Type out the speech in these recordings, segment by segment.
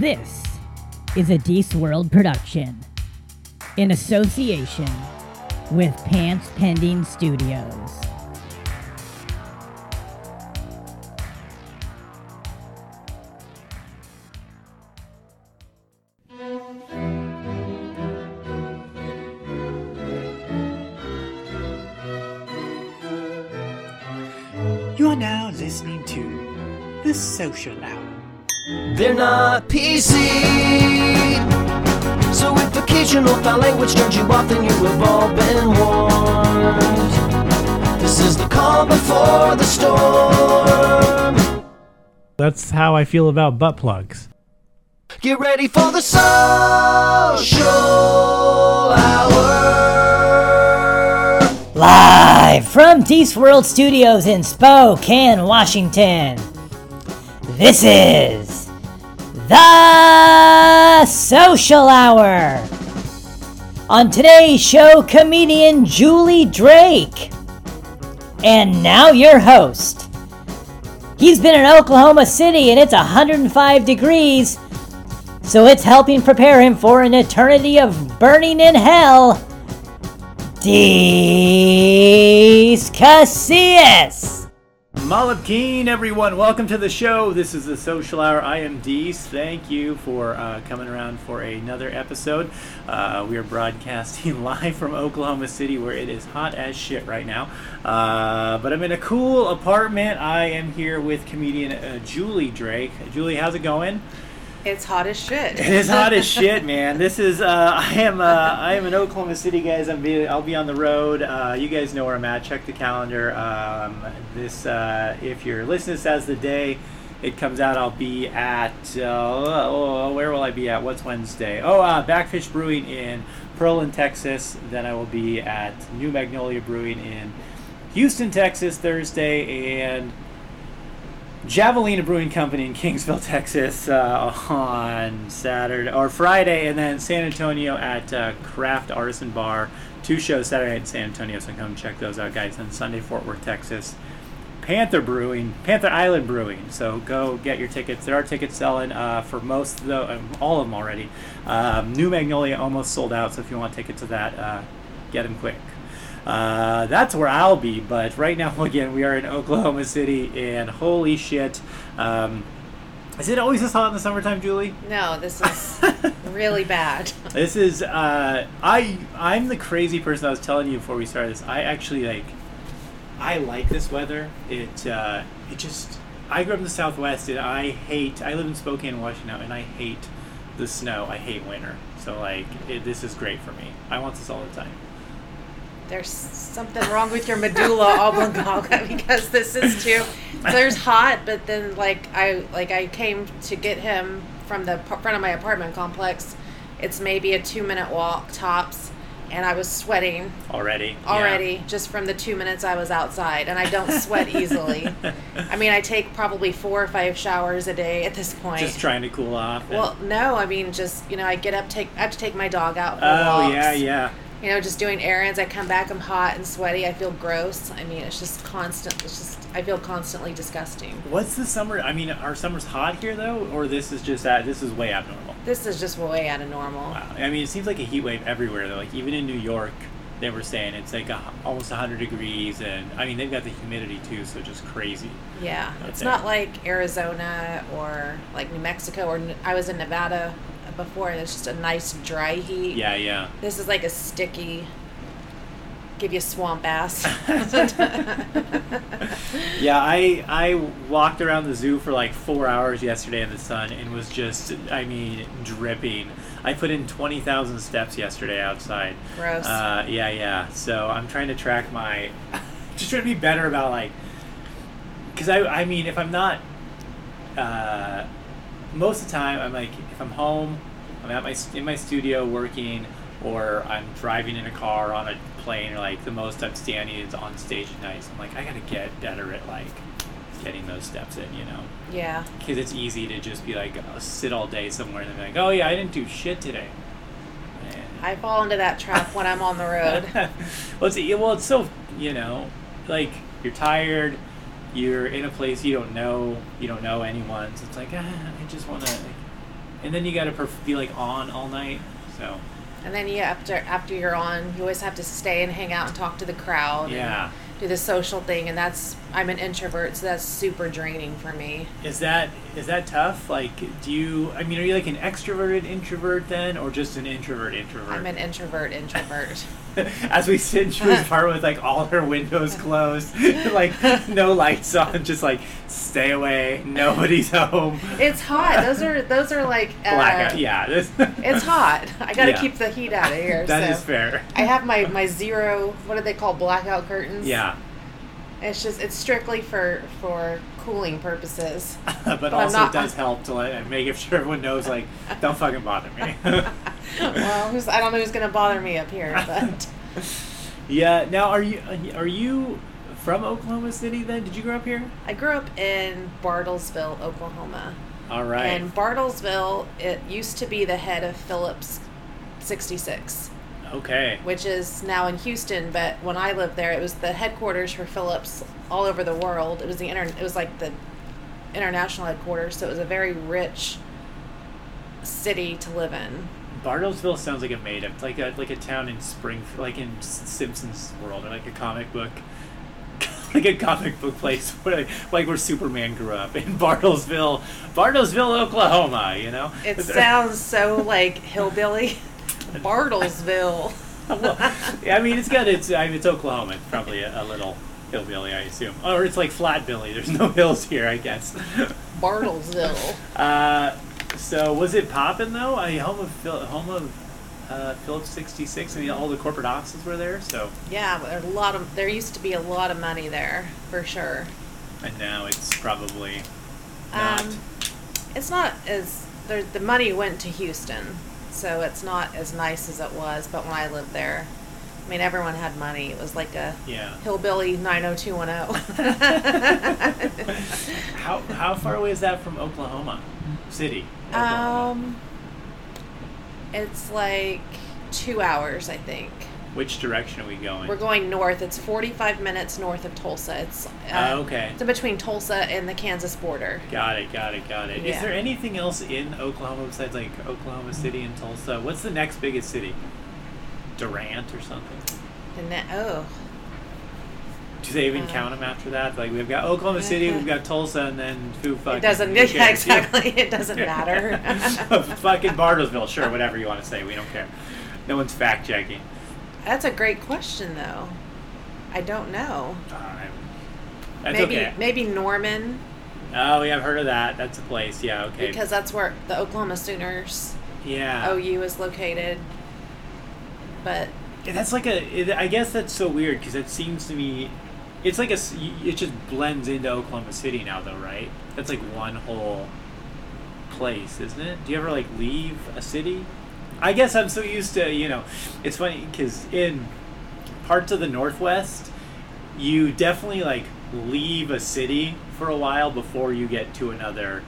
This is a Deece World production in association with Pants Pending Studios. You are now listening to The Social Hour. They're not PC. So if occasional foul language turns you off, then you have all been warned. This is the calm before the storm. That's how I feel about butt plugs. Get ready for the social hour. Live from Deece World Studios in Spokane, Washington. This is The Social Hour. On today's show, comedian Julie Drake. And now your host. He's been in Oklahoma City and it's 105 degrees, so it's helping prepare him for an eternity of burning in hell. Deece Casillas. Malab Keen, everyone. Welcome to the show. This is the Social Hour. I am Deece. Thank you for uh, coming around for another episode. Uh, we are broadcasting live from Oklahoma City, where it is hot as shit right now. Uh, but I'm in a cool apartment. I am here with comedian uh, Julie Drake. Julie, how's it going? It's hot as shit. It is hot as shit, man. This is uh, I am uh, I am in Oklahoma City, guys. I'm be, I'll be on the road. Uh, you guys know where I'm at. Check the calendar. Um, this uh, if you're listening this as the day it comes out, I'll be at uh, oh, where will I be at? What's Wednesday? Oh, uh, Backfish Brewing in Pearland, Texas. Then I will be at New Magnolia Brewing in Houston, Texas, Thursday, and Javelina Brewing Company in Kingsville, Texas, uh, on Saturday or Friday, and then San Antonio at uh, Craft Artisan Bar. Two shows Saturday night in San Antonio, so come check those out, guys. And Sunday, Fort Worth, Texas. Panther Brewing, Panther Island Brewing. So go get your tickets. There are tickets selling uh, for most of the, um, all of them already. Um, New Magnolia almost sold out, so if you want tickets to that, uh, get them quick. Uh, that's where I'll be. But right now, again, we are in Oklahoma City, and holy shit. Um, is it always this hot in the summertime, Julie? No, this is really bad. This is uh, I. I'm the crazy person I was telling you before we started this. I actually like. I like this weather. It uh, it just. I grew up in the Southwest, and I hate. I live in Spokane, Washington, now, and I hate the snow. I hate winter. So like, it, this is great for me. I want this all the time. There's something wrong with your medulla oblongata because this is too. There's hot, but then like I like I came to get him from the front of my apartment complex. It's maybe a two minute walk tops, and I was sweating Already. yeah. already just from the two minutes I was outside, and I don't sweat easily. I mean, I take probably four or five showers a day at this point. Just trying to cool off. Well, no, I mean just you know I get up, take I have to take my dog out for oh walks. yeah, yeah. You know, just doing errands. I come back, I'm hot and sweaty. I feel gross. I mean, it's just constant. It's just I feel constantly disgusting. What's the summer? I mean, are summers hot here though, or this is just that this is way abnormal? This is just way out of normal. Wow. I mean, it seems like a heat wave everywhere. Though, like even in New York, they were saying it's like a, almost 100 degrees, and I mean they've got the humidity too, so just crazy. Yeah, it's there. not like Arizona or like New Mexico or I was in Nevada before. and It's just a nice dry heat. Yeah, yeah. This is like a sticky. Give you swamp ass. Yeah, I I walked around the zoo for like four hours yesterday in the sun and was just, I mean, dripping. I put in 20,000 steps yesterday outside. Gross. Uh, yeah, yeah. So I'm trying to track my, just trying to be better about like, because I, I mean, if I'm not, uh, most of the time I'm like, if I'm home, I'm at my in my studio working, or I'm driving in a car on a plane, or like the most I'm standing is on stage at night. So I'm like, I gotta get better at like getting those steps in, you know, yeah. because it's easy to just be like uh, sit all day somewhere and then be like, oh yeah, I didn't do shit today. And- I fall into that trap when I'm on the road. well, it's, well, it's so you know, like you're tired, you're in a place you don't know, you don't know anyone, so it's like ah, I just want to. Like, and then you got to perf- be like on all night. So And then you after after you're on, you always have to stay and hang out and talk to the crowd. yeah, And do the social thing, and that's I'm an introvert, so that's super draining for me. is that is that tough? Like, do you? I mean, are you like an extroverted introvert then, or just an introvert introvert? I'm an introvert introvert. As we sit in Drew's apartment with like all her windows closed, like no lights on, just like stay away, nobody's home. it's hot. Those are those are like uh, Blackout. Yeah, It's hot. I got to Yeah. keep the heat out of here. That so. is fair. I have my my zero. What do they call blackout curtains? Yeah, It's just it's strictly for for cooling purposes. but I'm also not- it does help to like make sure everyone knows like don't fucking bother me. well, who's, I don't know who's gonna bother me up here, but yeah. Now, are you are you from Oklahoma City? Then did you grow up here? I grew up in Bartlesville, Oklahoma. All right. And Bartlesville, it used to be the head of Phillips 66, okay. which is now in Houston. But when I lived there, it was the headquarters for Phillips all over the world. It was the inter- It was like the international headquarters. So it was a very rich city to live in. Bartlesville sounds like a made up, like a like a town in Spring, like in Simpsons world, or like a comic book, like a comic book place where like, like where Superman grew up in Bartlesville, Bartlesville, Oklahoma. You know. It sounds so like hillbilly. Bartlesville. well, I mean, it's got it's. I mean, it's Oklahoma. It's probably a, a little hillbilly, I assume, or it's like Flatbilly. There's no hills here, I guess. Bartlesville. Uh, so was it popping though? I mean, home of Phil, home of uh, Phillips 66. I mean, all the corporate offices were there. So Yeah, there's a lot of there used to be a lot of money there for sure. and now it's probably not. Um, it's not as the money went to Houston, so it's not as nice as it was. But when I lived there, I mean, everyone had money. It was like a yeah. hillbilly nine hundred two one zero. How how far away is that from Oklahoma City? Oklahoma? Um, it's like two hours, I think. Which direction are we going? We're going north. It's forty five minutes north of Tulsa. It's uh, Oh, okay. It's between Tulsa and the Kansas border. Got it, got it, got it. Is Yeah. there anything else in Oklahoma besides like Oklahoma City and Tulsa? What's the next biggest city? Durant or something? And that, oh, Do they even Uh, count them after that? Like we've got Oklahoma City, we've got Tulsa, and then who fucking? it doesn't. Yeah, cares? exactly. It doesn't matter. fucking Bartlesville, sure, whatever you want to say, we don't care. No one's fact checking. That's a great question, though. I don't know. That's maybe okay. maybe Norman Oh, yeah, I've heard of that. That's a place. Yeah, okay. because that's where the Oklahoma Sooners yeah, OU is located. But Yeah, that's like a. It, I guess that's so weird because it seems to me, it's like a. It just blends into Oklahoma City now, though, right? That's like one whole place, isn't it? Do you ever like leave a city? I guess I'm so used to you know. It's funny because in parts of the Northwest, you definitely like leave a city for a while before you get to another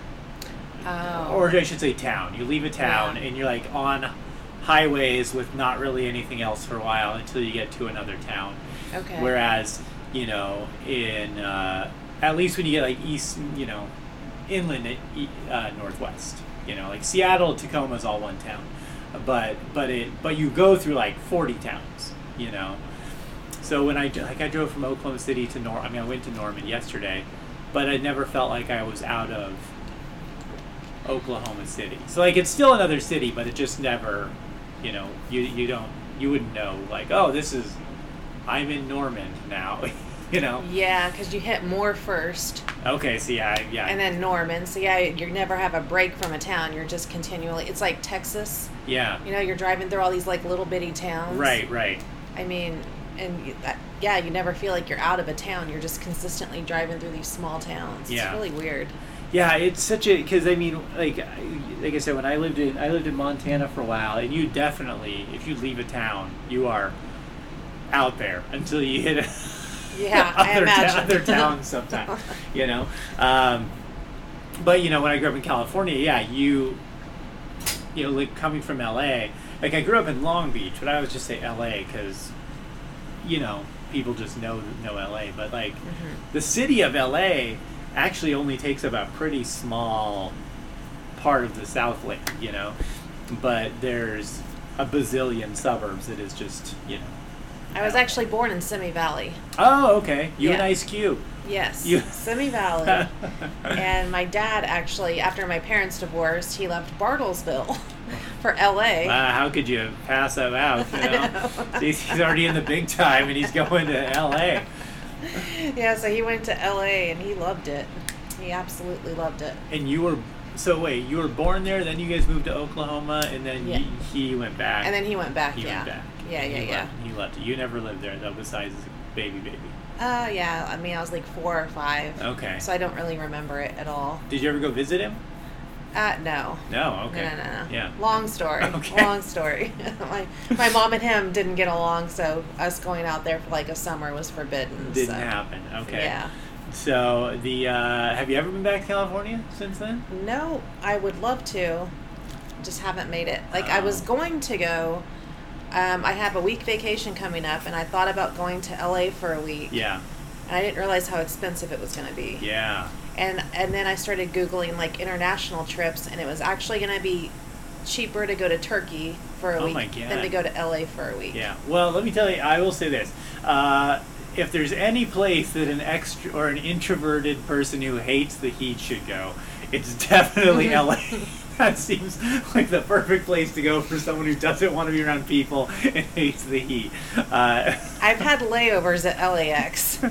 oh, or I should say town. You leave a town Yeah. and you're like on highways with not really anything else for a while until you get to another town. okay. Whereas, you know, in uh, at least when you get like east, you know, inland e- uh, northwest, you know, like Seattle, Tacoma is all one town, but but it but you go through like forty towns, you know. So when I like I drove from Oklahoma City to Nor, I mean I went to Norman yesterday, but I never felt like I was out of Oklahoma City. So like it's still another city, but it just never, you know, you you don't you wouldn't know like oh this is I'm in Norman now, you know. yeah, because you hit Moore first, Okay, so yeah, yeah. and then Norman. So yeah, you never have a break from a town. You're just continually. It's like Texas. yeah. You know, you're driving through all these like little bitty towns. Right, right. I mean, and that, uh, yeah, you never feel like you're out of a town. You're just consistently driving through these small towns. Yeah. It's really weird. Yeah, it's such a because I mean, like, like I said, when I lived in I lived in Montana for a while, and you definitely, if you leave a town, you are out there until you hit Yeah, I other, ta- other towns sometime, you know. Um, but you know, when I grew up in California, yeah, you, you know, like coming from LA, like I grew up in Long Beach, but I would just say LA because, you know, people just know know LA, but like Mm-hmm. the city of LA actually only takes up a pretty small part of the Southland, you know. But there's a bazillion suburbs that is just, you know. I was actually born in Simi Valley. Oh, okay. You and Yeah. Ice Cube. Yes, You- Simi Valley. and my dad actually, after my parents divorced, he left Bartlesville for L.A. Wow, how could you pass that out? You know? know. He's, he's already in the big time and he's going to L.A. Yeah, so he went to L.A. and he loved it. He absolutely loved it. And you were so wait, you were born there, then you guys moved to Oklahoma, and then Yeah. he, he went back. And then he went back. he yeah. went back. Yeah, yeah, he yeah. Left, he left. You never lived there though, besides baby, baby. Uh, yeah. I mean, I was like four or five. Okay. So I don't really remember it at all. Did you ever go visit him? Uh, no. No. Okay. No, no, no, no. Yeah. Long story. Okay. Long story. my, my mom and him didn't get along, so us going out there for like a summer was forbidden. Didn't so. happen. Okay. Yeah. So the uh, have you ever been back to California since then? No, I would love to. Just haven't made it. Like I was Oh. going to go. Um, I have a week vacation coming up, and I thought about going to LA for a week. Yeah. And I didn't realize how expensive it was going to be. Yeah. And and then I started googling like international trips, and it was actually going to be cheaper to go to Turkey for a Oh week than to go to LA for a week. Yeah. Well, let me tell you, I will say this. Uh, if there's any place that an extra or an introverted person who hates the heat should go, it's definitely LA. that seems like the perfect place to go for someone who doesn't want to be around people and hates the heat. Uh, I've had layovers at LAX,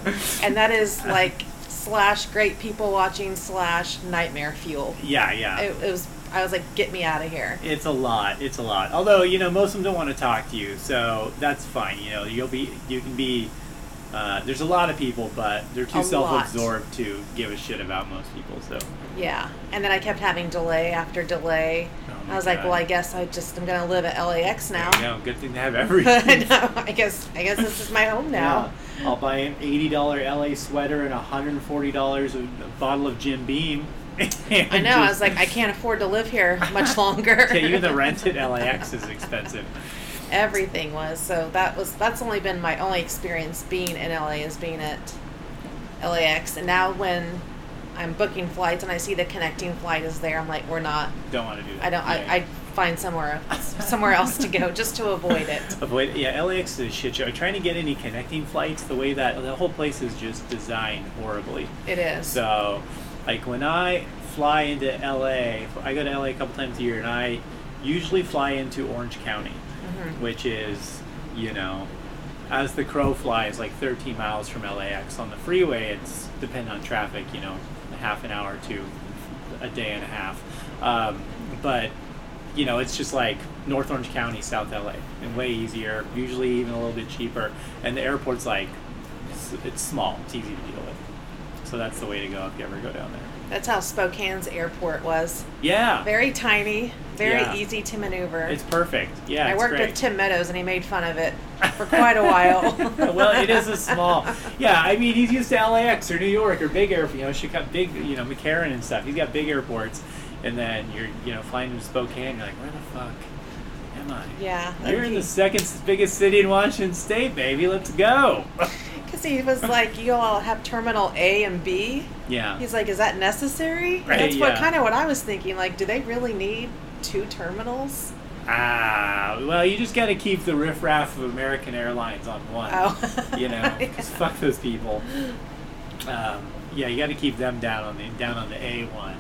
and that is like slash great people watching slash nightmare fuel. yeah, yeah. It, it was. I was like, get me out of here. It's a lot. It's a lot. Although you know, most of them don't want to talk to you, so that's fine. You know, you'll be, you can be. Uh, there's a lot of people, but they're too A self-absorbed to give a shit about most people. So Yeah, and then I kept having delay after delay. Oh I was like, well, I guess I just am gonna live at LAX now. there you go. Good thing to have I everything. know. I guess. I guess this is my home now. Yeah. I'll buy an eighty dollar LA sweater and hundred and forty dollars a bottle of Jim Beam. I know. I was like, I can't afford to live here much longer. yeah, even the rent at LAX is expensive. Everything was so. That was. That's only been my only experience being in LA is being at LAX. And now when I'm booking flights and I see the connecting flight is there, I'm like, we're not. Don't want to do that. I don't. Yeah. I, I find somewhere somewhere else to go just to avoid it. Avoid, yeah, LAX is a shit show. Trying to get any connecting flights, the way that the whole place is just designed horribly. It is. So, like when I fly into LA, I go to LA a couple times a year, and I usually fly into Orange County, Mhm. which is, you know, as the crow flies, like 13 miles from LAX. On the freeway, it's depending on traffic, you know, half an hour to a day and a half. Um, but you know, it's just like North Orange County, South LA, and way easier. Usually even a little bit cheaper, and the airport's like it's, it's small. It's easy to deal with. So that's the way to go if you ever go down there. That's how Spokane's airport was. Yeah, Very tiny, very Yeah. easy to maneuver. it's perfect. Yeah, I worked great. with Tim Meadows and he made fun of it for quite a while. well, it is a small. Yeah, I mean, he's used to LAX or New York or big air. You know, she got big. You know, McCarran and stuff. He's got big airports, and then you're you know flying to Spokane. You're like, where the fuck am I? Yeah. You're in the second biggest city in Washington State, baby. Let's go. Because he was like, you all have terminal A and B. yeah. He's like, is that necessary? Right, That's what yeah. kind of what I was thinking. Like, do they really need two terminals? Ah, well, you just got to keep the riffraff of American Airlines on one. Oh. You know, 'cause fuck those people. Um, yeah, you got to keep them down on the down on the A one,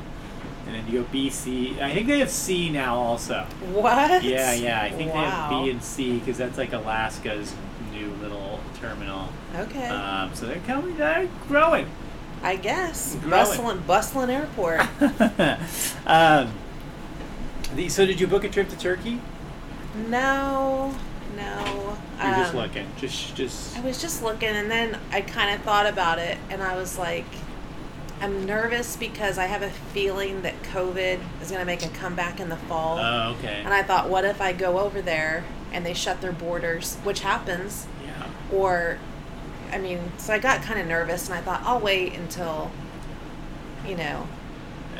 and then you go B, C. I think they have C now also. What? Yeah, yeah. I think they have B and C because that's like Alaska's new little terminal. Okay. Um, so they're coming, they're growing. I guess. growing. Bustling, bustling airport. um, the, so did you book a trip to Turkey? no, no. You're just Um, looking, just just. I was just looking, and then I kind of thought about it, and I was like, I'm nervous because I have a feeling that COVID is going to make a comeback in the fall. Oh, okay. and I thought, what if I go over there and they shut their borders, which happens. Or, I mean, so I got kind of nervous, and I thought, I'll wait until, you know,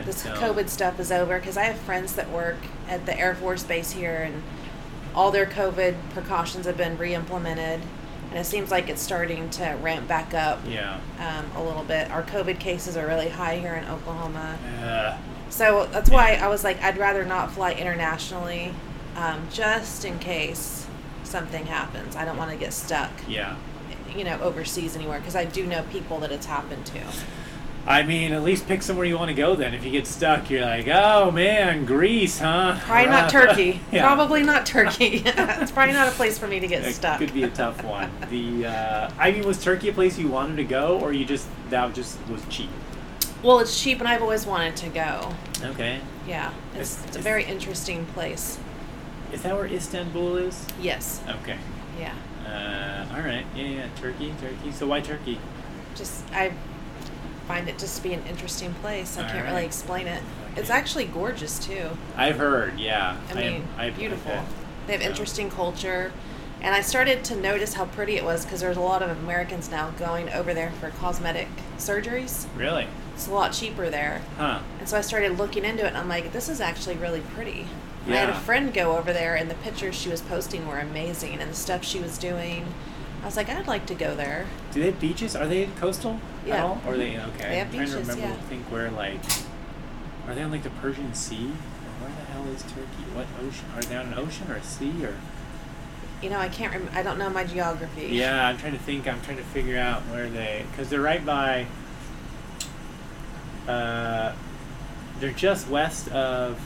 this Until- COVID stuff is over because I have friends that work at the Air Force Base here, and all their COVID precautions have been re-implemented, and it seems like it's starting to ramp back up Yeah. um, a little bit. Our COVID cases are really high here in Oklahoma. Uh, So that's why I was like, I'd rather not fly internationally, um, just in case something happens. I don't want to get stuck, Yeah. you know, overseas anywhere because I do know people that it's happened to. I mean, at least pick somewhere you want to go. Then, if you get stuck, you're like, oh man, Greece, huh? Probably not Turkey. Yeah. Probably not Turkey. it's probably not a place for me to get stuck. It stuck. could be a tough one. The uh, I mean, was Turkey a place you wanted to go, or you just that just was cheap? Well, it's cheap, and I've always wanted to go. Okay. Yeah, it's, It's- it's a very interesting place. Is that where Istanbul is? Yes. Okay. Yeah. Uh, all right. Yeah, yeah. Turkey, Turkey. So why Turkey? Just I find it just to be an interesting place. I can't Alright. really explain it. It's actually gorgeous too. I've heard. Yeah. I mean, I've- I've beautiful. They have So- interesting culture. And I started to notice how pretty it was because there's a lot of Americans now going over there for cosmetic surgeries. Really? It's a lot cheaper there. Huh. And so I started looking into it and I'm like, this is actually really pretty. I had a friend go over there and the pictures she was posting were amazing and the stuff she was doing. I was like, I'd like to go there. Do they have beaches? Are they coastal at Yeah. all? Or are they okay? They have I'm trying to remember. yeah. Think where like are they on like the Persian Sea? Or where the hell is Turkey? What ocean? Are they on an ocean or a sea or? You know, I can't rem- I don't know my geography. Yeah, I'm trying to think. I'm trying to figure out where they because they're right by. Uh, they're just west of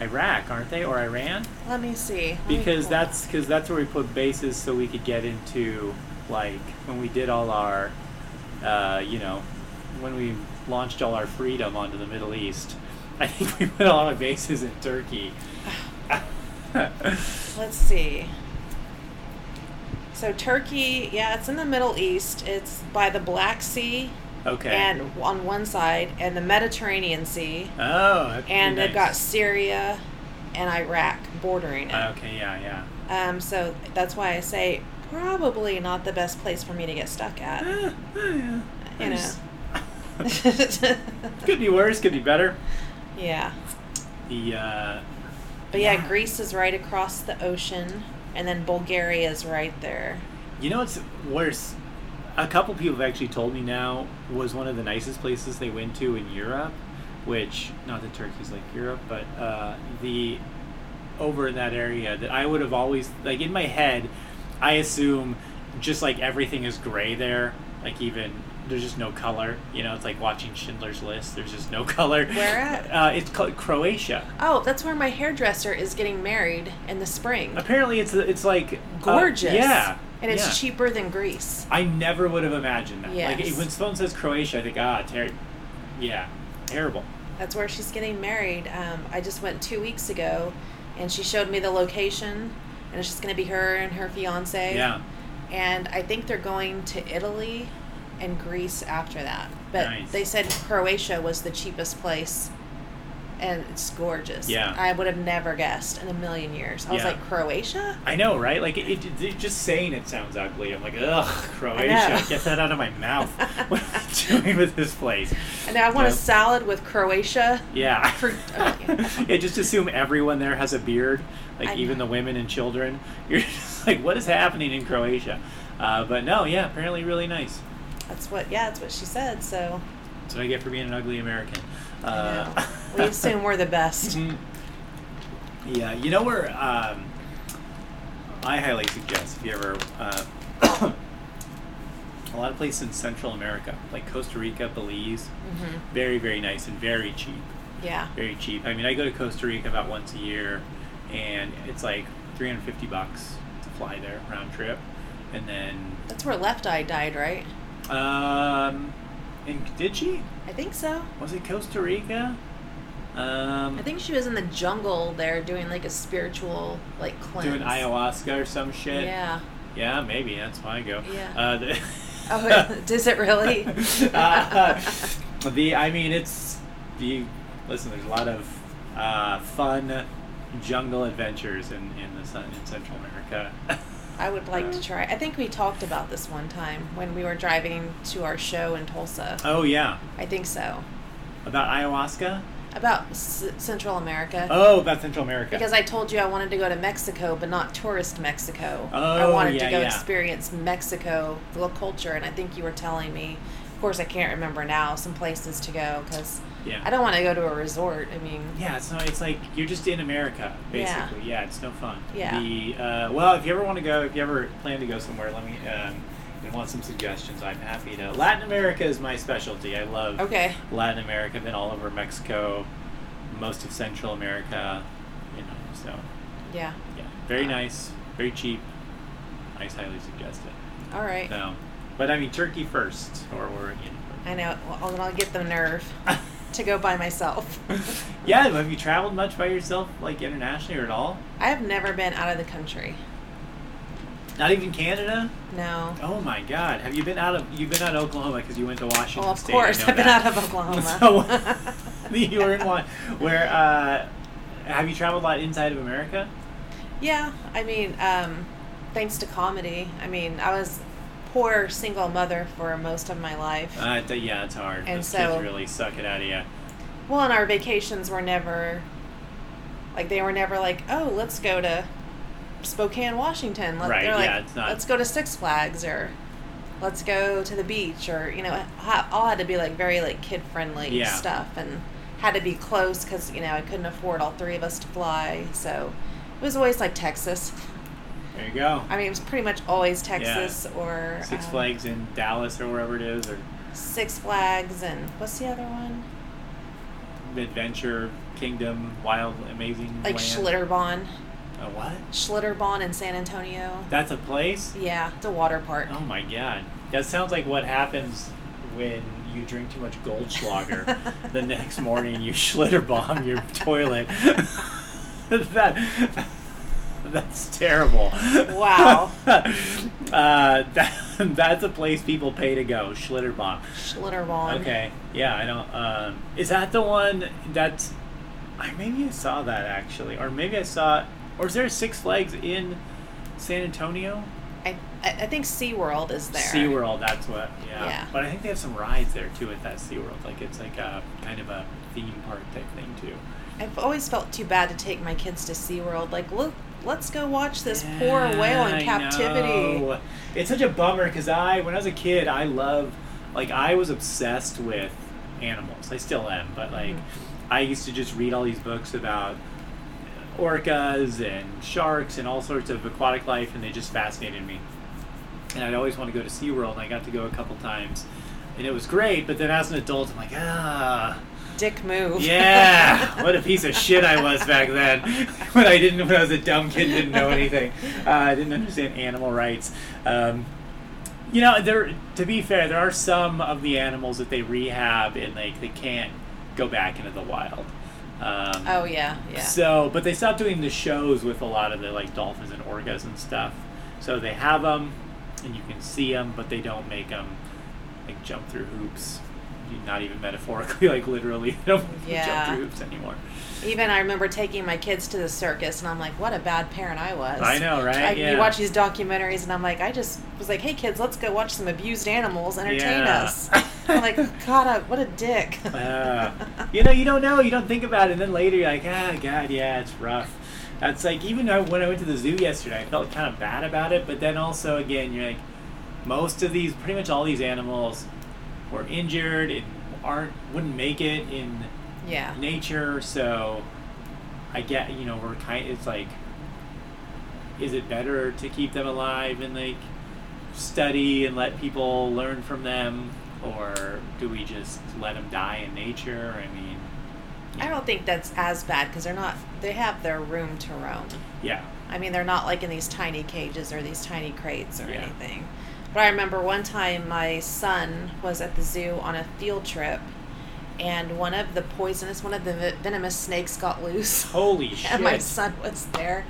Iraq, aren't they, or Iran? Let me see. Let Because pull that's because that's where we put bases so we could get into like when we did all our, uh, you know, when we launched all our freedom onto the Middle East. I think we put all our bases in Turkey. Let's see. So Turkey, yeah, it's in the Middle East. It's by the Black Sea okay. and on one side and the Mediterranean Sea. oh, And pretty they've got. Syria and Iraq bordering it. Okay, yeah, yeah. Um, so that's why I say probably not the best place for me to get stuck at. Eh, yeah. You know. Could be worse, could be better. yeah. The uh, But yeah, Greece is right across the ocean, and then Bulgaria is right there. you know what's worse? A couple people have actually told me now was one of the nicest places they went to in Europe, which not that Turkey's like Europe, but uh, the over in that area that I would have always like in my head, I assume just like everything is gray there, like even there's just no color. You know, it's like watching Schindler's List. There's just no color. Where at? Uh, it's called Croatia. Oh, that's where my hairdresser is getting married in the spring. Apparently, it's it's like uh, Gorgeous. yeah, And it's yeah. cheaper than Greece. I never would have imagined that. Like when someone says Croatia, I think ah, ter- yeah, terrible. That's where she's getting married. Um, I just went two weeks ago, and she showed me the location, and it's just going to be her and her fiance. Yeah, And I think they're going to Italy and Greece after that. But Nice. they said Croatia was the cheapest place, and it's gorgeous. Yeah. I would have never guessed in a million years. I was like, Croatia? I know, right? Like it, it, it- just saying it sounds ugly. I'm like, ugh. Croatia, get that out of my mouth. what are you doing with this place? And I want Yeah. a salad with Croatia. Yeah. For- okay. yeah, just assume everyone there has a beard, like I even know. the women and children. You're just like, what is happening in Croatia? Uh, but no, yeah, apparently really nice. That's what, yeah, that's what she said. So That's what I get for being an ugly American. Uh, we assume we're the best. Mhm. Yeah, you know where um, I highly suggest if you ever uh, a lot of places in Central America, like Costa Rica, Belize, hmm very very nice and very cheap, Yeah. very cheap. I mean, I go to Costa Rica about once a year, and it's like 350 bucks to fly there round trip, and then That's where Left Eye died, right? Um, and did she? I think so. Was it Costa Rica? Um, I think she was in the jungle there doing like a spiritual like cleanse. doing ayahuasca or some shit. Yeah. Yeah, maybe that's why I go. Yeah. Uh, the, Oh, does it really? uh, the I mean, it's the listen. There's a lot of uh, fun jungle adventures in in the sun in Central America. I would like to try. I think we talked about this one time when we were driving to our show in Tulsa. oh yeah, I think so. about ayahuasca. About S- Central America. Oh, about Central America. Because I told you I wanted to go to Mexico, but not tourist Mexico. I Oh, wanted yeah, to go yeah. experience Mexico, the culture, and I think you were telling me of course, I can't remember now some places to go because Yeah. I don't want to go to a resort. I mean, Yeah, it's no. It's like you're just in America, basically. Yeah, it's no fun. Yeah. The uh, well, if you ever want to go, if you ever plan to go somewhere, let me. Um, and want some suggestions? I'm happy to. Latin America is my specialty. I love okay, Latin America. I've been all over Mexico, most of Central America. You know, so yeah, yeah, very nice, very cheap. I highly suggest it. all right. So, but I mean, Turkey first, or or you know. I know. Well, then I'll get the nerve to go by myself. yeah, have you traveled much by yourself, like internationally or at all? I have never been out of the country. Not even Canada. No. Oh my God! Have you been out of you've been out of Oklahoma because you went to Washington Well, of State? course, I've been that. out of Oklahoma. so you were in one where uh, have you traveled a lot inside of America? yeah, I mean, um, thanks to comedy. I mean, I was poor single mother for most of my life. Uh, th- yeah, it's hard. And Those so- kids really suck it out of you. Well, and our vacations were never like they were never like, oh, let's go to Spokane, Washington. Let, Right, They're like, yeah, it's not- let's go to Six Flags or let's go to the beach or you know, all had to be like very like kid friendly Yeah. stuff and had to be close because you know I couldn't afford all three of us to fly. So it was always like Texas. There you go. I mean, it was pretty much always Texas or Six um, Flags in Dallas or wherever it is, or Six Flags and what's the other one? Adventure Kingdom, Wild Amazing Like Land. Schlitterbahn. A what? Schlitterbahn in San Antonio. That's a place? Yeah, it's a water park. Oh my god. That sounds like what happens when you drink too much Goldschlager. the next morning you schlitter bomb your toilet. that that's terrible. Wow. uh, that, that's a place people pay to go. Schlitterbahn. Schlitterbahn. Okay. Yeah, I don't. Um, is that the one that's? I maybe I saw that actually, or maybe I saw. Or is there a Six Flags in San Antonio? I, I I think SeaWorld is there. SeaWorld, that's what. Yeah. Yeah. But I think they have some rides there too at that SeaWorld. Like it's like a kind of a theme park type thing too. I've always felt too bad to take my kids to SeaWorld. Like, look, let's go watch this poor whale in captivity. It's such a bummer because I, when I was a kid, I love, like, I was obsessed with animals. I still am, but like, Mm-hmm. I used to just read all these books about orcas and sharks and all sorts of aquatic life, and they just fascinated me. And I'd always want to go to SeaWorld, and I got to go a couple times, and it was great. But then as an adult, I'm like, ah. Dick move. Yeah, what a piece of shit I was back then. when I didn't, when I was a dumb kid, didn't know anything. Uh, I didn't understand animal rights. Um, you know, there. To be fair, there are some of the animals that they rehab and like they can't go back into the wild. Um, oh yeah, yeah. so, but they stopped doing the shows with a lot of the like dolphins and orcas and stuff. So they have them, and you can see them, but they don't make them like jump through hoops. Not even metaphorically, like literally, they don't Yeah. jump through hoops anymore. Even I remember taking my kids to the circus, and I'm like, what a bad parent I was. I know, right? I, Yeah. You watch these documentaries, and I'm like, I just was like, hey kids, let's go watch some abused animals, entertain Yeah. us. I'm like, God, I- what a dick. Uh, you know, you don't know, you don't think about it, and then later you're like, ah, God, yeah, it's rough. That's like even when I went to the zoo yesterday, I felt kind of bad about it, but then also again, you're like, most of these, pretty much all these animals, were injured and aren't wouldn't make it in yeah. nature. So I get, you know, we're kind. It's like, is it better to keep them alive and like study and let people learn from them, or do we just let them die in nature? I mean, I don't think that's as bad because they're not. They have their room to roam. yeah, I mean, they're not like in these tiny cages or these tiny crates or Yeah. anything. But I remember one time my son was at the zoo on a field trip, and one of the poisonous, one of the venomous snakes got loose, holy shit! and my son was there,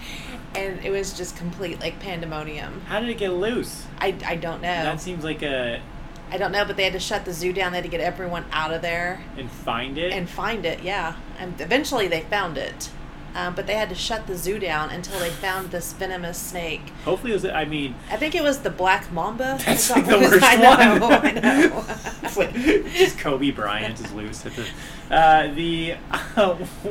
and it was just complete like pandemonium. How did it get loose? I, I don't know. That seems like a I don't know, but they had to shut the zoo down. They had to get everyone out of there and find it. and find it. Yeah, and eventually they found it. Um, but they had to shut the zoo down until they found this venomous snake. Hopefully, it was. I mean, I think it was the black mamba. That's like the worst I know, one. I know. it's like just Kobe Bryant is loose at the uh, the.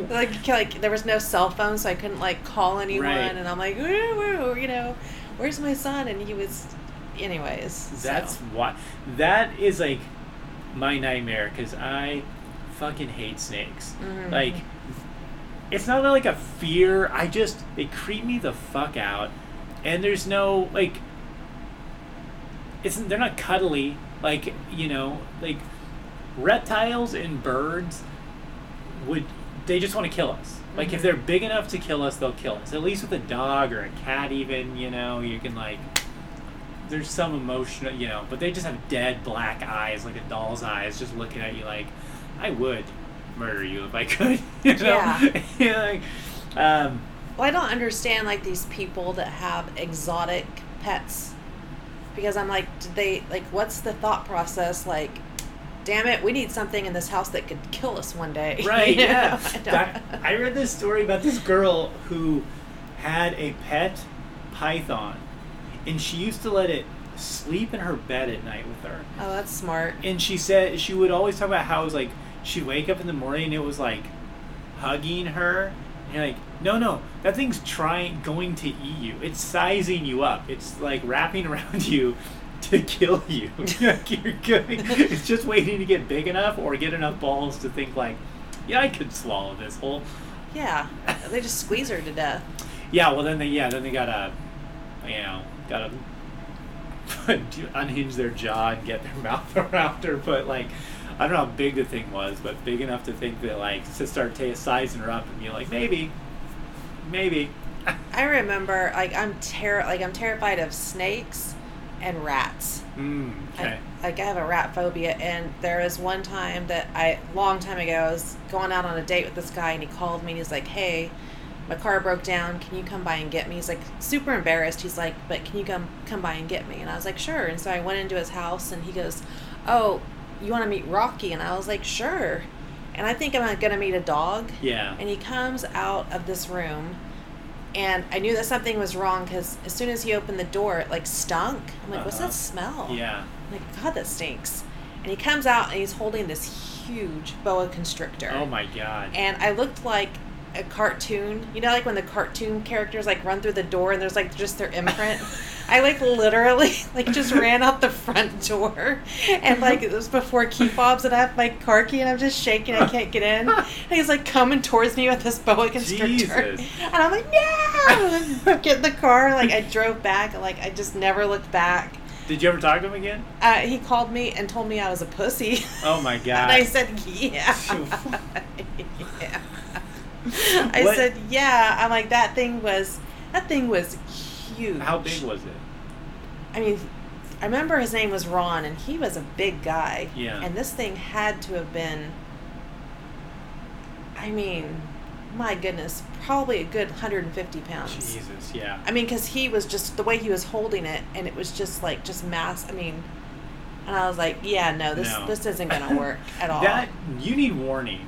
like, like there was no cell phone, so I couldn't like call anyone, Right. and I'm like, woo, woo, you know, where's my son? And he was, anyways. That's so. what. That is like my nightmare because I fucking hate snakes. Mhm. Like, it's not like a fear. I just they creep me the fuck out, and there's no like. It's they're not cuddly like you know like reptiles and birds would they just want to kill us. Like if Mhm. they're big enough to kill us, they'll kill us. At least with a dog or a cat, even you know you can like. There's some emotional, you know, but they just have dead black eyes, like a doll's eyes, just looking at you like, I would murder you if I could. You know? Yeah. You know, like, um, Well, I don't understand like these people that have exotic pets because I'm like, did they like? What's the thought process? Like, damn it, we need something in this house that could kill us one day. Right, yeah. I That- I read this story about this girl who had a pet python, and she used to let it sleep in her bed at night with her. oh, that's smart. And she said she would always talk about how it was like she'd wake up in the morning and it was like hugging her. And you're like, no, no, that thing's trying, going to eat you. It's sizing you up. It's like wrapping around you to kill you. Like, you're going, it's just waiting to get big enough or get enough balls to think like, yeah, I could swallow this whole. Yeah, they just squeeze her to death. Yeah, well then they yeah then they gotta, you know, gotta unhinge their jaw and get their mouth around her. But like, I don't know how big the thing was, but big enough to think that like to start ta sizing her up and be like maybe, maybe. I remember like I'm ter- like I'm terrified of snakes and rats. Mm, okay. I, like I have a rat phobia, and there was one time that I, long time ago, I was going out on a date with this guy, and he called me, and he's like, "Hey, my car broke down. Can you come by and get me?" He's like super embarrassed. He's like, "But can you come come by and get me?" And I was like, "Sure." And so I went into his house, and he goes, "Oh, you want to meet Rocky?" And I was like, "Sure." And I think I'm gonna meet a dog. yeah. And he comes out of this room, and I knew that something was wrong because as soon as he opened the door, it like stunk. I'm like, "What's Uh-huh. that smell?" Yeah. I'm like, God, that stinks. And he comes out and he's holding this huge boa constrictor. Oh my god. And I looked like a cartoon. You know, like when the cartoon characters like run through the door and there's like just their imprint. I like literally like just ran out the front door, and like it was before key fobs, and I have my car key, and I'm just shaking. I can't get in. And he's like coming towards me with this boa constrictor, Jesus. and I'm like, no! Get in the car. Like I drove back, and like I just never looked back. Did you ever talk to him again? Uh, he called me and told me I was a pussy. Oh my god. and I said, yeah. yeah. I What- said, yeah. I'm like, that thing was, that thing was huge. How big was it? I mean, I remember his name was Ron, and he was a big guy. Yeah. And this thing had to have been, I mean, my goodness, probably a good 150 pounds. Jesus. Yeah. I mean, because he was just the way he was holding it, and it was just like just mass. I mean, and I was like, yeah, no, this No. this isn't gonna work at all. That you need warning.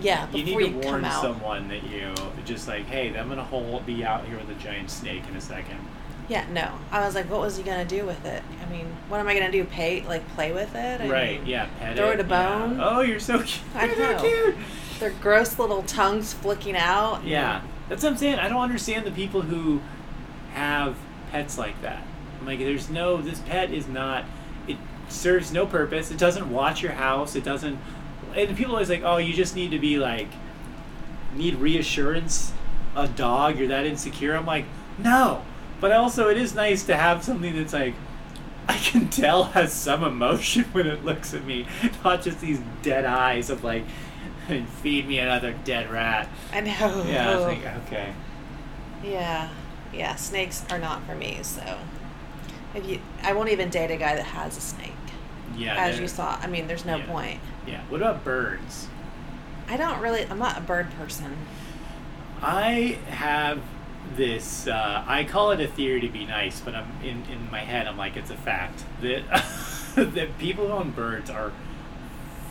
Yeah, You before need you, to warn come out. someone that you just like, hey, I'm gonna hold, be out here with a giant snake in a second. Yeah, no. I was like, what was he gonna do with it? I mean, what am I gonna do? Pay like play with it? I right? mean, yeah. Pet it. throw it. a yeah. bone? Oh, you're so cute. I You're so know. cute. Their gross little tongues flicking out. Yeah, that's what I'm saying. I don't understand the people who have pets like that. I'm like, there's no. This pet is not. It serves no purpose. It doesn't watch your house. It doesn't. And people always like, oh, you just need to be like, need reassurance. A dog, you're that insecure. I'm like, no. But also, it is nice to have something that's like, I can tell has some emotion when it looks at me, not just these dead eyes of like, feed me another dead rat. I know. Yeah, I think okay. Yeah, yeah. Snakes are not for me. So, if you, I won't even date a guy that has a snake. Yeah. As you saw, I mean, there's no Yeah. point. Yeah. What about birds? I don't really. I'm not a bird person. I have this. Uh, I call it a theory to be nice, but I'm in in my head. I'm like, it's a fact that that people who own birds are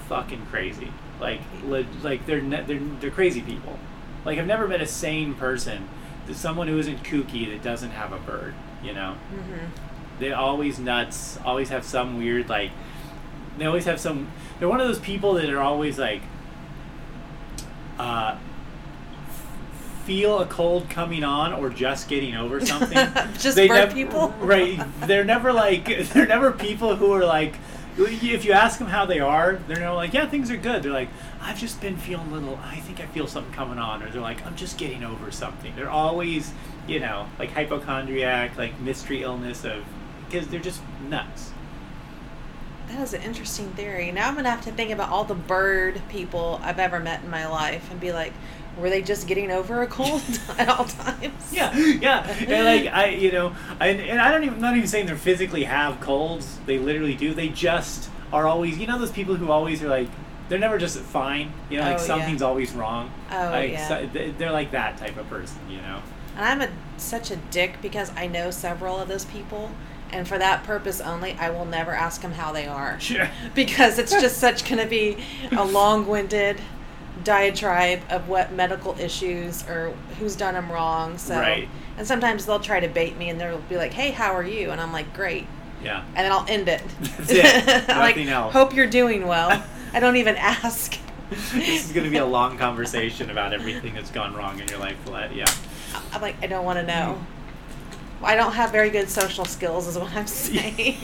fucking crazy. Like, le- like they're ne- they're they're crazy people. Like, I've never met a sane person, someone who isn't kooky that doesn't have a bird. You know. hmm they're always nuts always have some weird like they always have some they're one of those people that are always like uh feel a cold coming on or just getting over something Just They nev- people? right they're never like they're never people who are like if you ask them how they are, they're not like, yeah, things are good. They're like, I've just been feeling a little. I think I feel something coming on, or they're like, I'm just getting over something. They're always, you know, like hypochondriac, like mystery illness of because they're just nuts. That is an interesting theory. Now I'm gonna have to think about all the bird people I've ever met in my life and be like, were they just getting over a cold at all times? Yeah, yeah. And like I, you know, I, and I don't even, I'm not even saying they physically have colds. They literally do. They just are always, you know, those people who always are like, they're never just fine. You know, like Oh, yeah. something's always wrong. Oh, like, yeah. so- they- they're like that type of person. You know. And I'm a such a dick because I know several of those people, and for that purpose only, I will never ask them how they are. Sure. because it's just such going to be a long-winded diatribe of what medical issues or who's done them wrong. So, Right. and sometimes they'll try to bait me, and they'll be like, "Hey, how are you?" And I'm like, "Great," Yeah. and then I'll end it. That's it. I'm like, Nothing else. Hope you're doing well. I don't even ask. this is going to be a long conversation about everything that's gone wrong in your life. But yeah. I'm like, I don't want to know. I don't have very good social skills, is what I'm saying.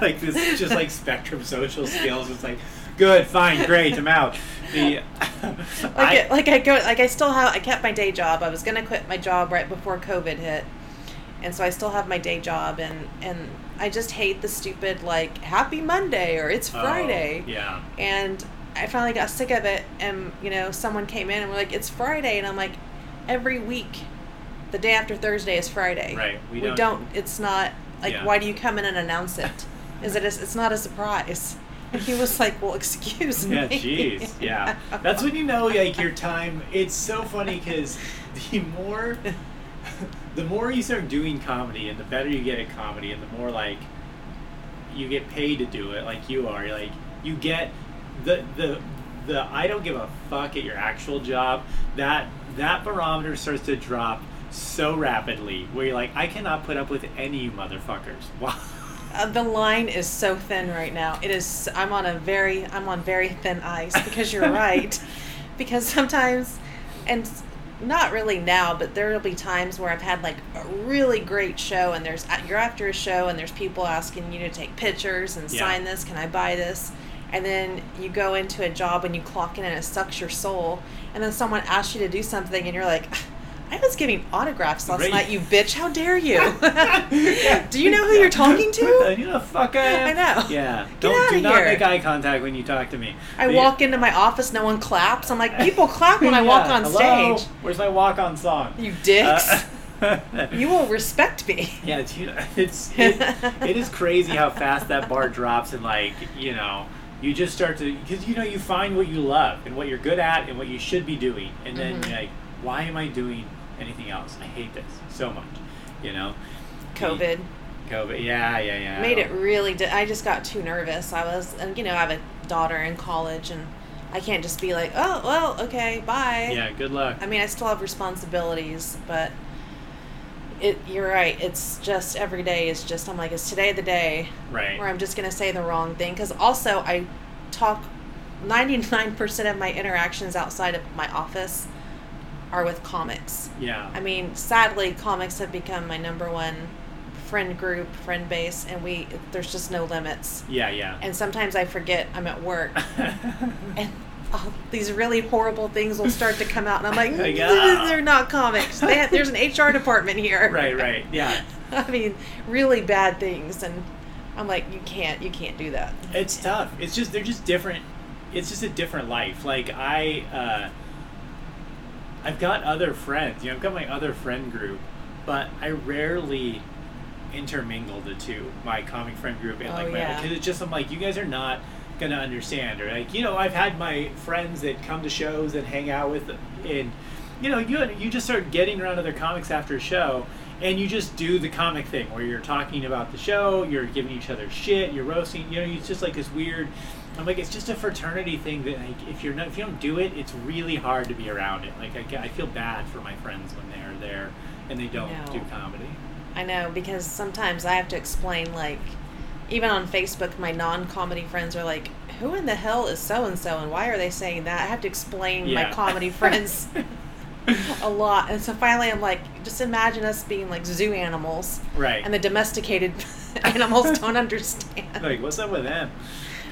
like this, just like spectrum social skills. It's like, good, fine, great, I'm out. The, like, I, it, like I go, like I still have, I kept my day job. I was gonna quit my job right before COVID hit, and so I still have my day job, and and I just hate the stupid like Happy Monday or It's oh, Friday, yeah. and I finally got sick of it. And you know, someone came in and we're like, "It's Friday," and I'm like, every week, the day after Thursday is Friday. Right, we We, don't- don't, It's not like Yeah. why do you come in and announce it? Is it? A, it's not a surprise. And he was like, "Well, excuse me." Yeah, jeez, yeah. That's when you know like your time. It's so funny because the more, the more you start doing comedy, and the better you get at comedy, and the more like you get paid to do it, like you are. Like you get the the the I don't give a fuck at your actual job. That that barometer starts to drop so rapidly, where you're like, I cannot put up with any motherfuckers. Wow. Uh, the line is so thin right now. It is. I'm on a very. I'm on very thin ice because you're right. because sometimes, and not really now, but there will be times where I've had like a really great show, and there's you're after a show, and there's people asking you to take pictures and Yeah. sign this. Can I buy this? And then you go into a job and you clock in, and it sucks your soul. And then someone asks you to do something, and you're like. I was giving autographs last night, you bitch. How dare you? Do you know who you're talking to? What the, you know, the fuck I am. I know. Yeah. Get Don't do outta not here. make eye contact when you talk to me. I The- walk into my office, no one claps. I'm like, people clap when I walk Yeah, on hello? stage. Where's my walk on song? You dicks. Uh, you will respect me. Yeah, it's you know, it's it, it is crazy how fast that bar drops and like you know you just start to because you know you find what you love and what you're good at and what you should be doing and then Mhm. you're like why am I doing anything else? I hate this so much. You know, COVID COVID. Yeah, yeah, yeah. made it really. Di- I just got too nervous. I was, and you know, I have a daughter in college, and I can't just be like, oh, well, okay, bye. Yeah. Good luck. I mean, I still have responsibilities, but it. You're right. It's just every day is just. I'm like, is today the day? right. Or I'm just gonna say the wrong thing because also I talk. 99% of my interactions outside of my office are with comics. Yeah. I mean, sadly, comics have become my number one friend group, friend base, and we there's just no limits. yeah. Yeah. And sometimes I forget I'm at work, and oh, these really horrible things will start to come out, and I'm like, Like, ah. they're not comics. They have, there's an HR department here. right. Right. Yeah. I mean, really bad things, and I'm like, you can't, you can't do that. It's tough. It's just they're just different. It's just a different life. Like I, uh, I've got other friends. You know, I've got my other friend group, but I rarely intermingle the two. My comic friend group and Oh, like my yeah. because it's just I'm like you guys are not gonna understand or like you know I've had my friends that come to shows and hang out with and you know you you just start getting around other comics after a show and you just do the comic thing where you're talking about the show you're giving each other shit you're roasting you know it's just like this weird I'm like it's just a fraternity thing that like if you're not if you don't do it it's really hard to be around it like I, I feel bad for my friends when they're there and they don't do comedy I know because sometimes I have to explain like even on Facebook my non-comedy friends are like who in the hell is so and so and why are they saying that? I have to explain my comedy friends a lot. And so finally I'm like just imagine us being like zoo animals right and the domesticated animals don't understand. Like, what's up with them?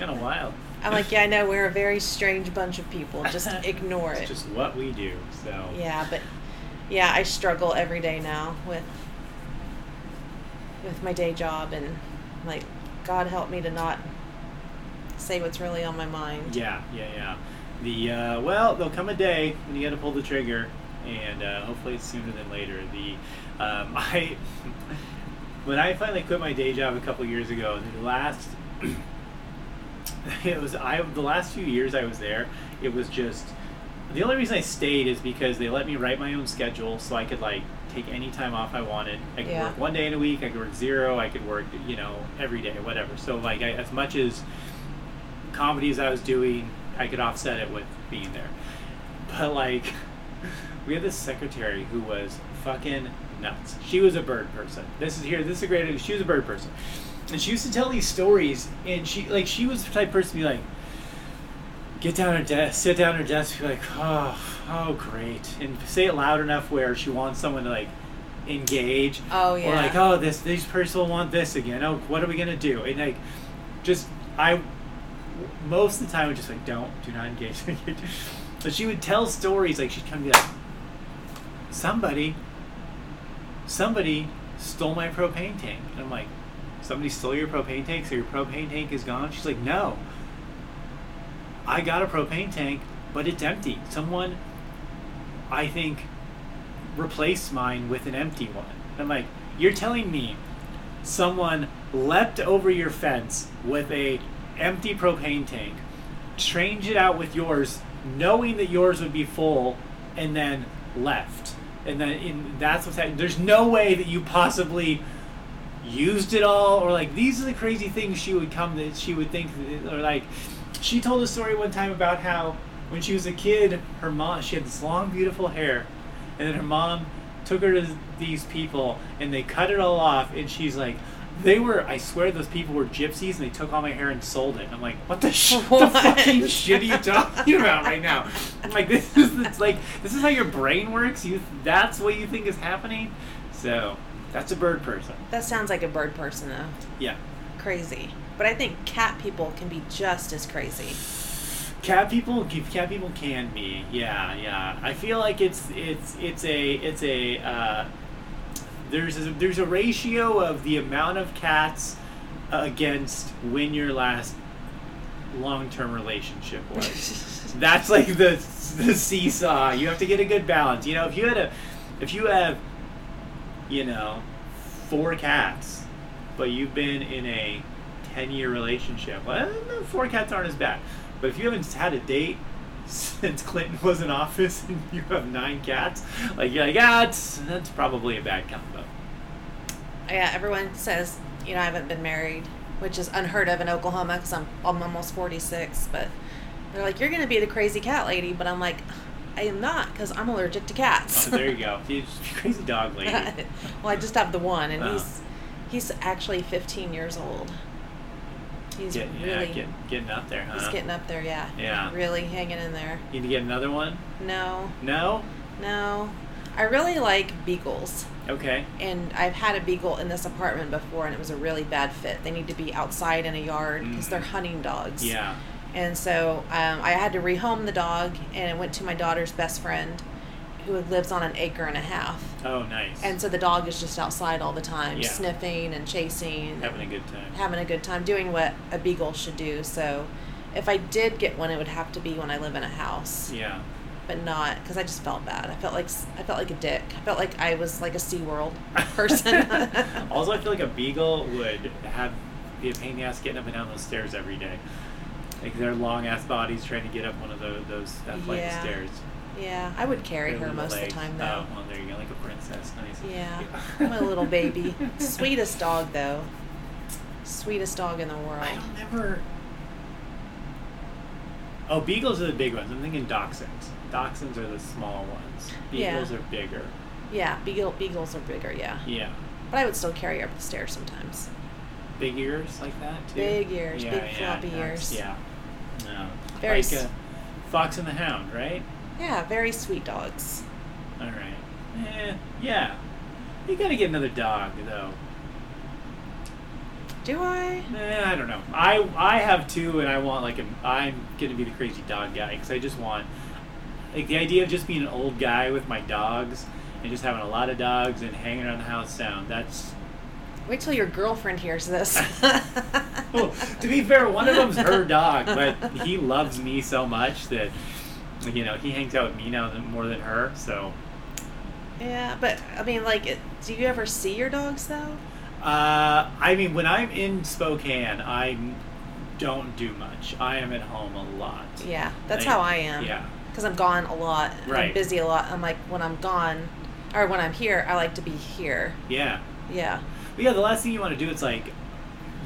Kind of wild. I'm like, yeah, I know we're a very strange bunch of people. Just ignore it. Just what we do. So Yeah, but yeah, I struggle every day now with with my day job and like God help me to not say what's really on my mind. Yeah, yeah, yeah. The uh, well, there'll come a day when you got to pull the trigger, and uh, hopefully it's sooner than later. The um, I when I finally quit my day job a couple years ago, the last it was I the last few years I was there, it was just the only reason I stayed is because they let me write my own schedule, so I could like take any time off I wanted. I could Yeah. work one day in a week. I could work zero. I could work you know every day, whatever. So like I, as much as comedies I was doing, I could offset it with being there. But like, we had this secretary who was fucking nuts. She was a bird person. This is here. This is a great. She was a bird person, and she used to tell these stories. And she like she was the type of person to be like, get down her desk, sit down at her desk, be like, oh, oh, great, and say it loud enough where she wants someone to like engage. Oh, yeah. Or like, oh, this this person will want this again. Oh, what are we gonna do? And like, just I most of the time, I was just like, don't, do not engage. but she would tell stories like she'd come and be like, somebody, somebody stole my propane tank, and I'm like, somebody stole your propane tank, so your propane tank is gone. She's like, no, I got a propane tank, but it's empty. Someone, I think, replaced mine with an empty one. I'm like, you're telling me someone leapt over your fence with a empty propane tank, changed it out with yours, knowing that yours would be full, and then left. And then in, that's what's happening. There's no way that you possibly used it all, or like these are the crazy things she would come that she would think, or like she told a story one time about how when she was a kid, her mom she had this long beautiful hair, and then her mom took her to these people and they cut it all off, and she's like. They were, I swear, those people were gypsies, and they took all my hair and sold it. And I'm like, what the, sh- what the fucking shit are you talking about right now? I'm like, this is it's like, this is how your brain works. You, that's what you think is happening. So, that's a bird person. That sounds like a bird person though. Yeah. Crazy. But I think cat people can be just as crazy. Cat people, cat people can be, yeah, yeah. I feel like it's it's it's a it's a uh, there's a, there's a ratio of the amount of cats against when your last long term relationship was. That's like the the seesaw. You have to get a good balance. You know, if you had a if you have you know four cats, but you've been in a ten year relationship, well, four cats aren't as bad. But if you haven't had a date since Clinton was in office and you have nine cats, like you're like, ah, it's, that's probably a bad combo. Yeah, everyone says, you know, I haven't been married, which is unheard of in Oklahoma because I'm, I'm almost 46. But they're like, you're going to be the crazy cat lady. But I'm like, I am not because I'm allergic to cats. Oh, there you go. She's a crazy dog lady. well, I just have the one, and Oh. he's he's actually 15 years old. He's Get, yeah, really get, getting up there, huh? he's getting up there. Yeah. Yeah. Really hanging in there. You need to get another one? No, No? no. I really like beagles. Okay. and I've had a beagle in this apartment before, and it was a really bad fit. They need to be outside in a yard because they're Mhm. hunting dogs. Yeah. And so um, I had to rehome the dog, and it went to my daughter's best friend, who lives on an acre and a half. Oh, nice. And so the dog is just outside all the time, Yeah. sniffing and chasing, having a good time. having a good time, doing what a beagle should do. So if I did get one, it would have to be when I live in a house, Yeah. but not because I just felt bad. I felt like I felt like a dick. I felt like I was like a SeaWorld person. also, I feel like a beagle would have be a pain in the ass getting up and down those stairs every day. Like their long ass bodies trying to get up one of those those that flight of stairs. Yeah, I would carry her most legs. of the time oh, though. Oh, well, there you go, like a princess. Nice. Yeah, I'm a little baby. Sweetest dog though. Sweetest dog in the world. I don't ever. Oh, beagles are the big ones. I'm thinking dachshunds. Dachshunds are the small ones. Yeah. Beagles are bigger. Yeah, beagle beagles are bigger. Yeah, Yeah. but I would still carry her up the stairs sometimes. Big ears like that too. Big ears, Yeah, big yeah, floppy ears. Yeah. No. Very like s- uh, Fox and the Hound, right? Yeah, very sweet dogs. All right. Eh, yeah. You gotta get another dog though. Do I? Eh, I don't know. I I have two, and I want like a. I'm gonna be the crazy dog guy because I just want like the idea of just being an old guy with my dogs and just having a lot of dogs and hanging around the house sound. That's Wait till your girlfriend hears this. well, to be fair, one of them's her dog, but he loves me so much that you know he hangs out with me now more than her. So yeah, but I mean, like, it, do you ever see your dogs though? uh, I mean, when I'm in Spokane, I don't do much. I am at home a lot. Yeah, that's I- how I am. Yeah. Because I'm gone a lot. and I'm Right. busy a lot. I'm like, when I'm gone, or when I'm here, I like to be here. Yeah. Yeah. But yeah, the last thing you want to do is like,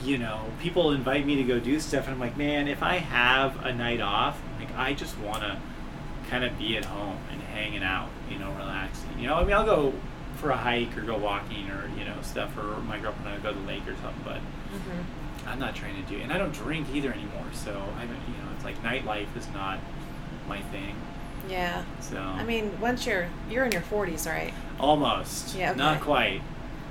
you know, people invite me to go do stuff, and I'm like, man, if I have a night off, like, I just want to kind of be at home and hanging out, you know, relaxing. You know, I mean, I'll go for a hike or go walking or you know stuff, or my girlfriend and I go to the lake or something, but hmm I'm not trying to do, it. and I don't drink either anymore, so I don't, you know, it's like nightlife is not my thing. Yeah. So I mean, once you're you're in your 40s, right? almost, Yeah, not quite.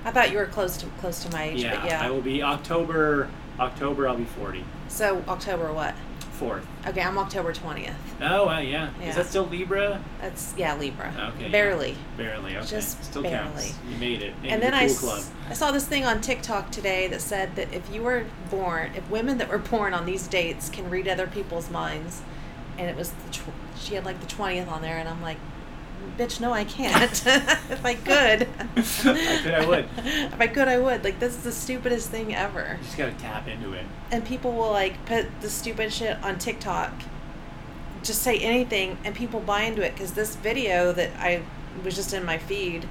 I thought you were close to close to my age, Yeah, but yeah. I will be October. October, I'll be 40. So October what? Fourth. Okay, I'm October 20th. Oh, well, yeah. Yeah. Is that still Libra? That's yeah, Libra. Okay. Barely. Barely. Okay. Just still barely. counts. You made it. And the then cool I, club. I saw this thing on TikTok today that said that if you were born, if women that were born on these dates can read other people's minds, and it was the tw- she had like the twentieth on there, and I'm like, bitch, no, I can't. if I could, I could, I would. if I could, I would. Like this is the stupidest thing ever. You just gotta tap into it. And people will like put the stupid shit on TikTok, just say anything, and people buy into it because this video that I was just in my feed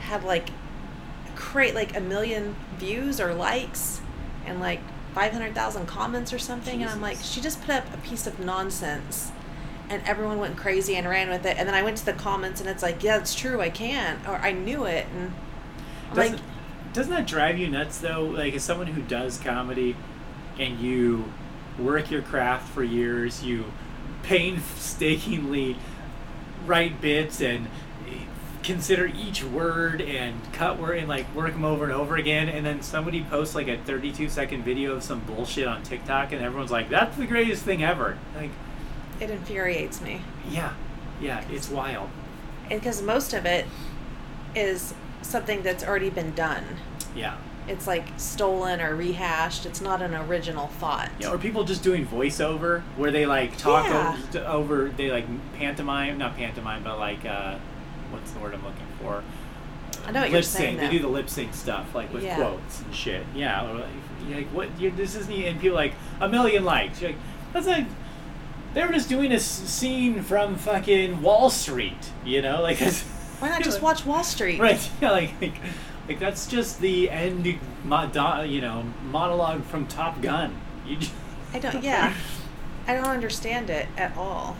had like create like a million views or likes and like 500,000 comments or something and I'm like she just put up a piece of nonsense and everyone went crazy and ran with it and then I went to the comments and it's like yeah it's true I can or I knew it and I'm Doesn't, like doesn't that drive you nuts though? Like as someone who does comedy, and you work your craft for years, you painstakingly write bits and consider each word and cut word and like work them over and over again and then somebody posts like a 32 second video of some bullshit on TikTok and everyone's like that's the greatest thing ever like it infuriates me yeah yeah it's wild and because most of it is something that's already been done yeah it's like stolen or rehashed it's not an original thought Yeah, or people just doing voiceover where they like talk Yeah. over, over, they like pantomime, not pantomime, but like uh, what's the word I'm looking for? I know what you're lip saying, sync. They do the lip sync stuff like with Yeah. quotes and shit. Yeah, like, you're like what? this isn't. And people like a million likes. You're like that's like they were just doing a s- scene from fucking Wall Street. You know, like why not just watch wall street Right. Yeah. Like, like, like that's just the end. You know, monologue from Top Gun. You. Just, I don't. Yeah, I don't understand it at all.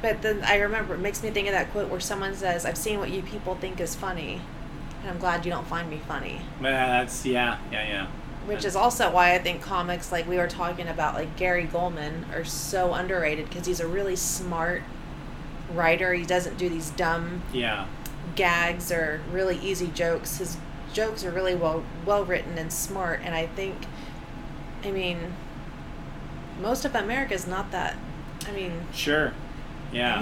But then I remember it makes me think of that quote where someone says, "I've seen what you people think is funny, and I'm glad you don't find me funny." Man, that's yeah, yeah, yeah. Which is also why I think comics, like we were talking about, like Gary Gulman, are so underrated because he's a really smart writer. He doesn't do these dumb Yeah. gags or really easy jokes. His jokes are really well well written and smart, and I think, I mean, most of America is not that. I mean, Sure. Yeah.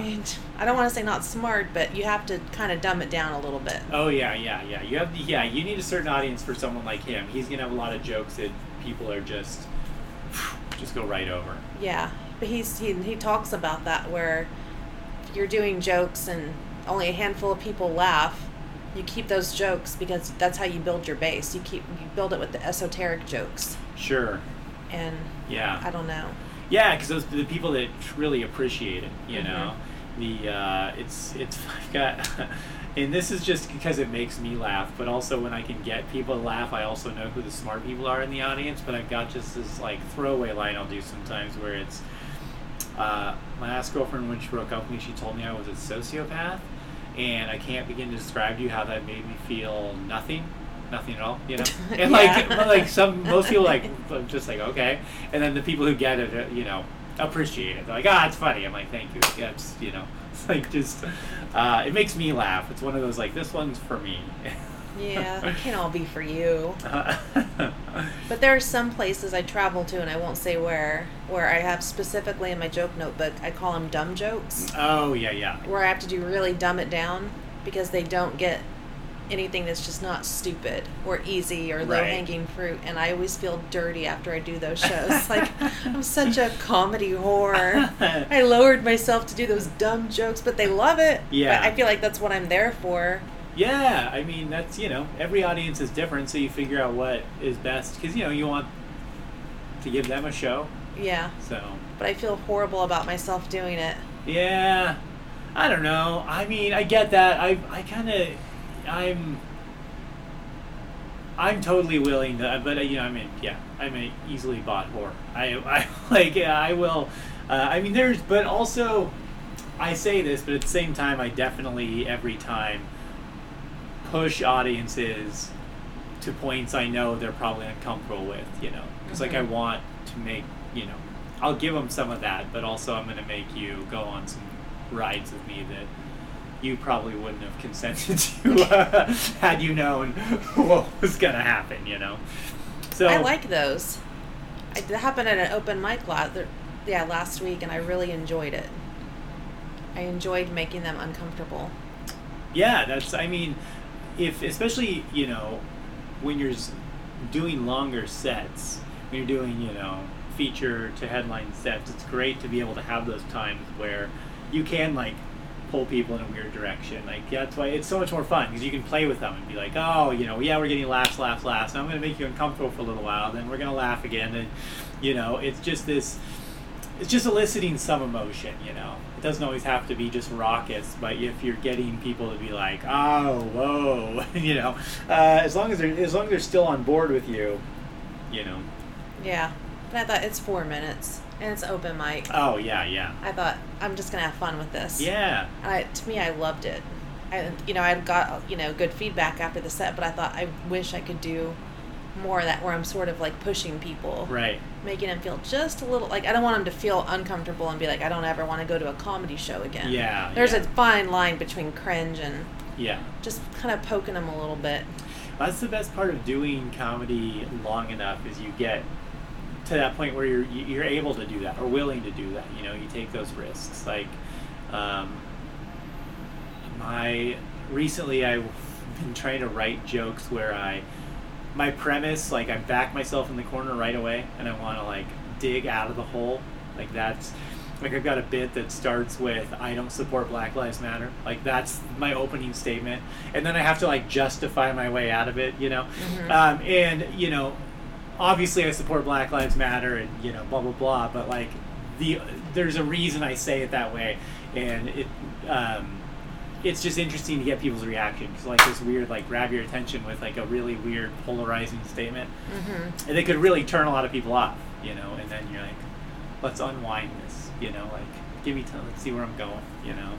I don't want to say not smart, but you have to kind of dumb it down a little bit. Oh yeah, yeah, yeah. You have yeah. You need a certain audience for someone like him. He's gonna have a lot of jokes that people are just just go right over. Yeah, but he's he he talks about that where you're doing jokes and only a handful of people laugh. You keep those jokes because that's how you build your base. You keep you build it with the esoteric jokes, Sure. and Yeah. I don't know. Yeah, because those the people that really appreciate it, you Mm-hmm. know, the uh, it's it's I've got, and this is just because it makes me laugh, but also when I can get people to laugh, I also know who the smart people are in the audience. But I've got just this like throwaway line I'll do sometimes where it's, uh, my last girlfriend when she broke up with me, she told me I was a sociopath, and I can't begin to describe to you how that made me feel nothing. Nothing at all, you know, and like, Yeah. but, like some most people like just like okay, and then the people who get it, uh, you know, appreciate it. They're like, ah, it's funny. I'm like, thank you. Yeah, it's you know, it's like just, uh, it makes me laugh. It's one of those like this one's for me. Yeah, it can't all be for you. But there are some places I travel to, and I won't say where, where I have specifically in my joke notebook, I call them dumb jokes, Oh yeah, yeah. where I have to do really dumb it down because they don't get anything that's just not stupid or easy or Right. low hanging fruit. And I always feel dirty after I do those shows. like, I'm such a comedy whore. I lowered myself to do those dumb jokes, but they love it. Yeah. But I feel like that's what I'm there for. Yeah, I mean that's you know every audience is different, so you figure out what is best because you know you want to give them a show. Yeah. So But I feel horrible about myself doing it. yeah, I don't know. I mean, I get that. I I kind of I'm I'm totally willing to, but uh, you know, I mean, yeah, I'm a easily bought whore. I I like yeah, I will. Uh, I mean, there's, but also, I say this, but at the same time, I definitely every time push audiences to points I know they're probably uncomfortable with, you know, because like I want to make, you know, I'll give them some of that, but also I'm going to make you go on some rides with me that you probably wouldn't have consented to uh, had you known what was going to happen, you know. So I like those. I, that happened at an open mic last, yeah, last week, and I really enjoyed it. I enjoyed making them uncomfortable. Yeah, that's. I mean, if especially you know when you're doing longer sets, when you're doing you know feature to headline sets, it's great to be able to have those times where you can like pull people in a weird direction. Like that's why it's so much more fun because you can play with them and be like, oh, you know, yeah, we're getting laughs, laughs, laughs. And I'm going to make you uncomfortable for a little while, then we're going to laugh again, and you know, it's just this. It's just eliciting some emotion, you know. It doesn't always have to be just raucous, but if you're getting people to be like, "Oh, whoa," you know, uh, as long as they're as long as they're still on board with you, you know. Yeah, but I thought it's four minutes and it's open mic. Oh yeah, yeah, I thought I'm just gonna have fun with this. yeah, And I, to me, I loved it. I, you know, I got you know good feedback after the set, but I thought I wish I could do more of that where I'm sort of like pushing people, right. making them feel just a little like I don't want them to feel uncomfortable and be like I don't ever want to go to a comedy show again. Yeah, There's yeah. a fine line between cringe and Yeah, just kind of poking them a little bit. that's the best part of doing comedy long enough is you get to that point where you're you- you're able to do that or willing to do that. You know, you take those risks. Like, um, my recently I've been trying to write jokes where I my premise like I back myself in the corner right away and I want to like dig out of the hole. Like that's like I've got a bit that starts with I don't support Black Lives Matter. Like that's my opening statement, and then I have to like justify my way out of it. You know, um, and you know, obviously I support Black Lives Matter and you know blah blah blah. But like the there's a reason I say it that way, and it. Um, it's just interesting to get people's reaction because like this weird like grab your attention with like a really weird polarizing statement Mm-hmm. and it could really turn a lot of people off you know and then you're like let's unwind this you know like give me time let's see where i'm going you know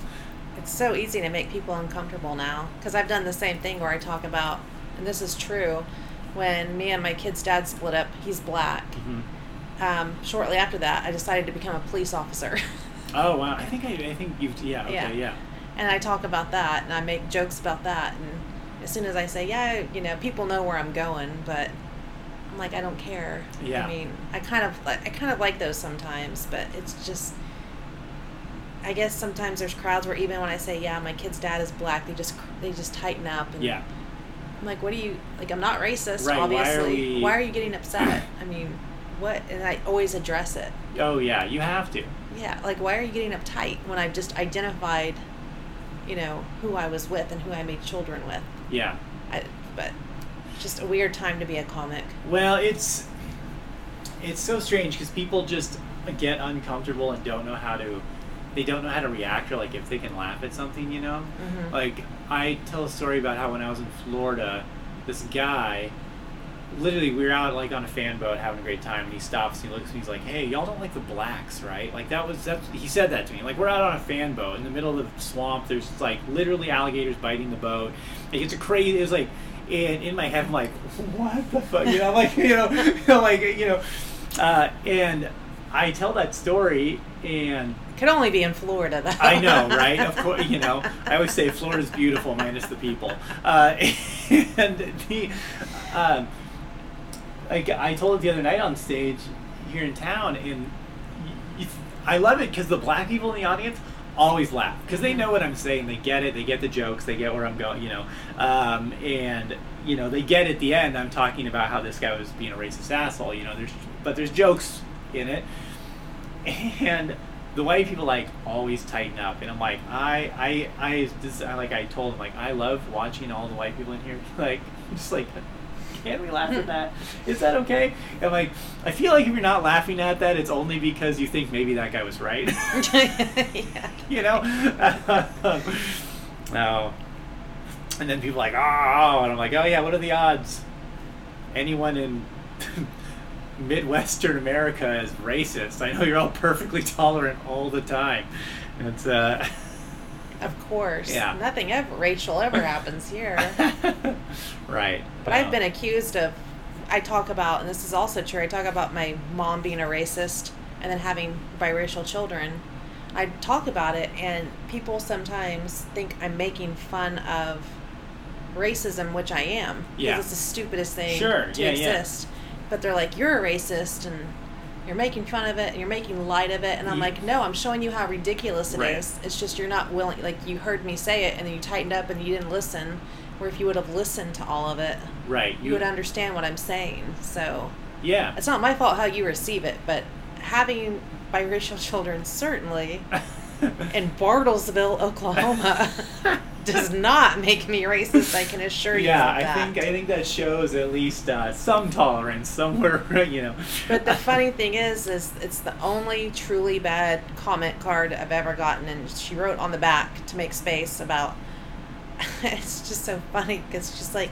It's so easy to make people uncomfortable now because I've done the same thing where I talk about, and this is true, when me and my kid's dad split up, he's black. Um, shortly after that, I decided to become a police officer. oh wow i think i, I think you've yeah okay Yeah. yeah and I talk about that and I make jokes about that. And as soon as I say, yeah, you know, people know where I'm going, but I'm like, I don't care. Yeah. I mean, I kind of like, I kind of like those sometimes, but it's just, I guess sometimes there's crowds where even when I say, yeah, my kid's dad is black, they just, they just tighten up. And yeah I'm like, what do you, like, I'm not racist, Right, why are obviously. we- Why are you getting upset? I mean, what? And I always address it. oh yeah you have to Yeah, like why are you getting uptight when I've just identified, you know, who I was with and who I made children with? yeah I, but just a weird time to be a comic. well it's it's so strange because people just get uncomfortable and don't know how to they don't know how to react or like if they can laugh at something you know? Mhm. like i tell a story about how when i was in florida this guy literally we were out like on a fan boat having a great time and he stops and he looks at me he's like hey y'all don't like the blacks right? Like that was that's he said that to me. Like we're out on a fan boat in the middle of the swamp. There's like literally alligators biting the boat. Like it's a crazy it was like and in my head i'm like what the fuck? You know like you know, you know like you know uh, and i tell that story and it Could only be in Florida though. I know, right? Of course, you know. I always say Florida's beautiful, minus the people. Uh, and the, um, like I told it the other night on stage here in town, and I love it because the black people in the audience always laugh because they know what I'm saying. They get it. They get the jokes. They get where I'm going. You know, um, and you know they get at the end. I'm talking about how this guy was being a racist asshole. You know, there's but there's jokes in it, and the white people like always tighten up, and I'm like, I, I, I, this, I like, I told him like, I love watching all the white people in here, like, just like, can we laugh at that? Is that okay? I'm like, I feel like if you're not laughing at that, it's only because you think maybe that guy was right, yeah. you know? no. And then people are like, oh, and I'm like, oh yeah, what are the odds? Anyone in Midwestern America is racist. I know you're all perfectly tolerant all the time. It's uh, Of course. Yeah. Nothing ever racial ever happens here. right. But I've been accused of. I talk about, and this is also true. I talk about my mom being a racist and then having biracial children. I talk about it, and people sometimes think I'm making fun of racism, which I am. because Yeah. It's the stupidest thing Sure, to yeah, yeah. But they're like, you're a racist, and you're making fun of it, and you're making light of it. And I'm Ye- like, no, I'm showing you how ridiculous it is. Right. It's just you're not willing. Like you heard me say it, and then you tightened up, and you didn't listen. Where if you would have listened to all of it, right. you would understand what I'm saying. So Yeah. it's not my fault how you receive it, but having biracial children certainly in Bartlesville, Oklahoma, does not make me racist. I can assure you. yeah, I that. think I think that shows at least uh, some tolerance somewhere, you know. But the funny thing is, is it's the only truly bad comment card I've ever gotten, and she wrote on the back to make space about. it's just so funny because just like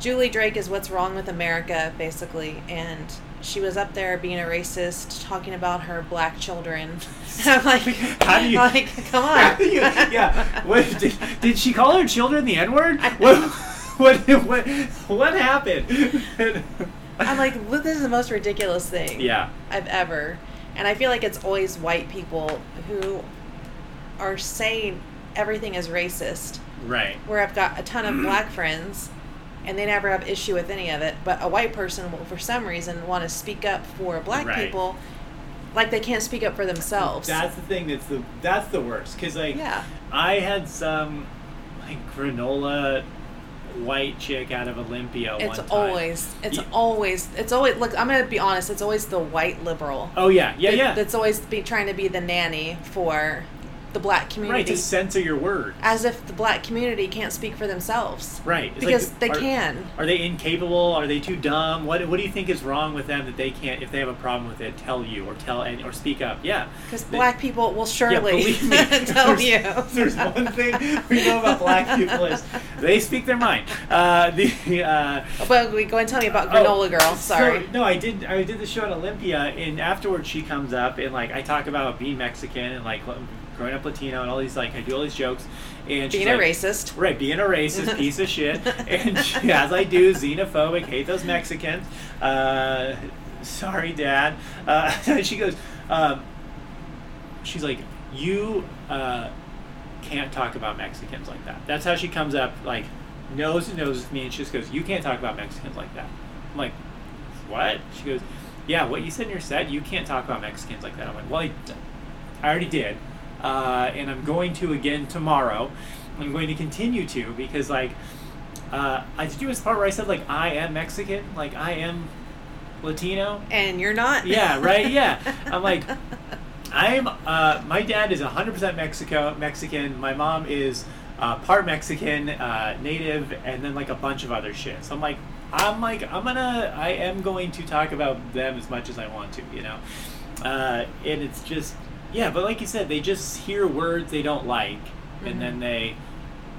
Julie Drake is what's wrong with America, basically, and she was up there being a racist, talking about her black children. I'm like, How do you- like, come on, yeah. What did, did she call her children the N word? What, what what what happened? I'm like, look, this is the most ridiculous thing. yeah. I've ever. And I feel like it's always white people who are saying everything is racist. Right. Where I've got a ton of black friends and they never have issue with any of it, but a white person will for some reason want to speak up for black Right. people like they can't speak up for themselves. That's the thing. That's the that's the worst. Because like Yeah. I had some like granola white chick out of Olympia. it's always it's Ye- always it's always look, I'm going to be honest, it's always the white liberal. Oh yeah, yeah, yeah. That's always be trying to be the nanny for the black right community. to censor your words. as if the black community can't speak for themselves. Right. It's Because like, they are- can. Are they incapable? Are they too dumb? What What do you think is wrong with them that they can't, if they have a problem with it, tell you or tell and or speak up? Yeah. Because black people will Yeah, surely me. tell there's, you. There's one thing we know about black people is they speak their mind. Uh, the uh, But we go and tell me about Oh, Granola Girl. so- Sorry. no, I did. I did the show at Olympia, and afterwards she comes up and like I talk about being Mexican and like growing up Latino and all these like I do all these jokes. And she's Being a like- racist. Right, being a racist piece of shit, and she, as I do, xenophobic, hate those Mexicans. Uh, sorry, Dad. Uh, she goes, um, she's like, you uh, can't talk about Mexicans like that. That's how she comes up, like nose to nose with me, and she just goes, you can't talk about Mexicans like that. I'm like, what? She goes, yeah, what you said in your set, you can't talk about Mexicans like that. I'm like, well, I, I already did, uh, and I'm going to again tomorrow. I'm going to continue to because like uh, I did you this part where I said like I am Mexican, like I am Latino. And you're not? Yeah, right. Yeah, I'm like I'm. Uh, my dad is 100% Mexico Mexican. My mom is uh, part Mexican, uh, native, and then like a bunch of other shit. So I'm like, I'm like, I'm gonna, I am going to talk about them as much as I want to, you know. Uh, and it's just, yeah. But like you said, they just hear words they don't like, and then they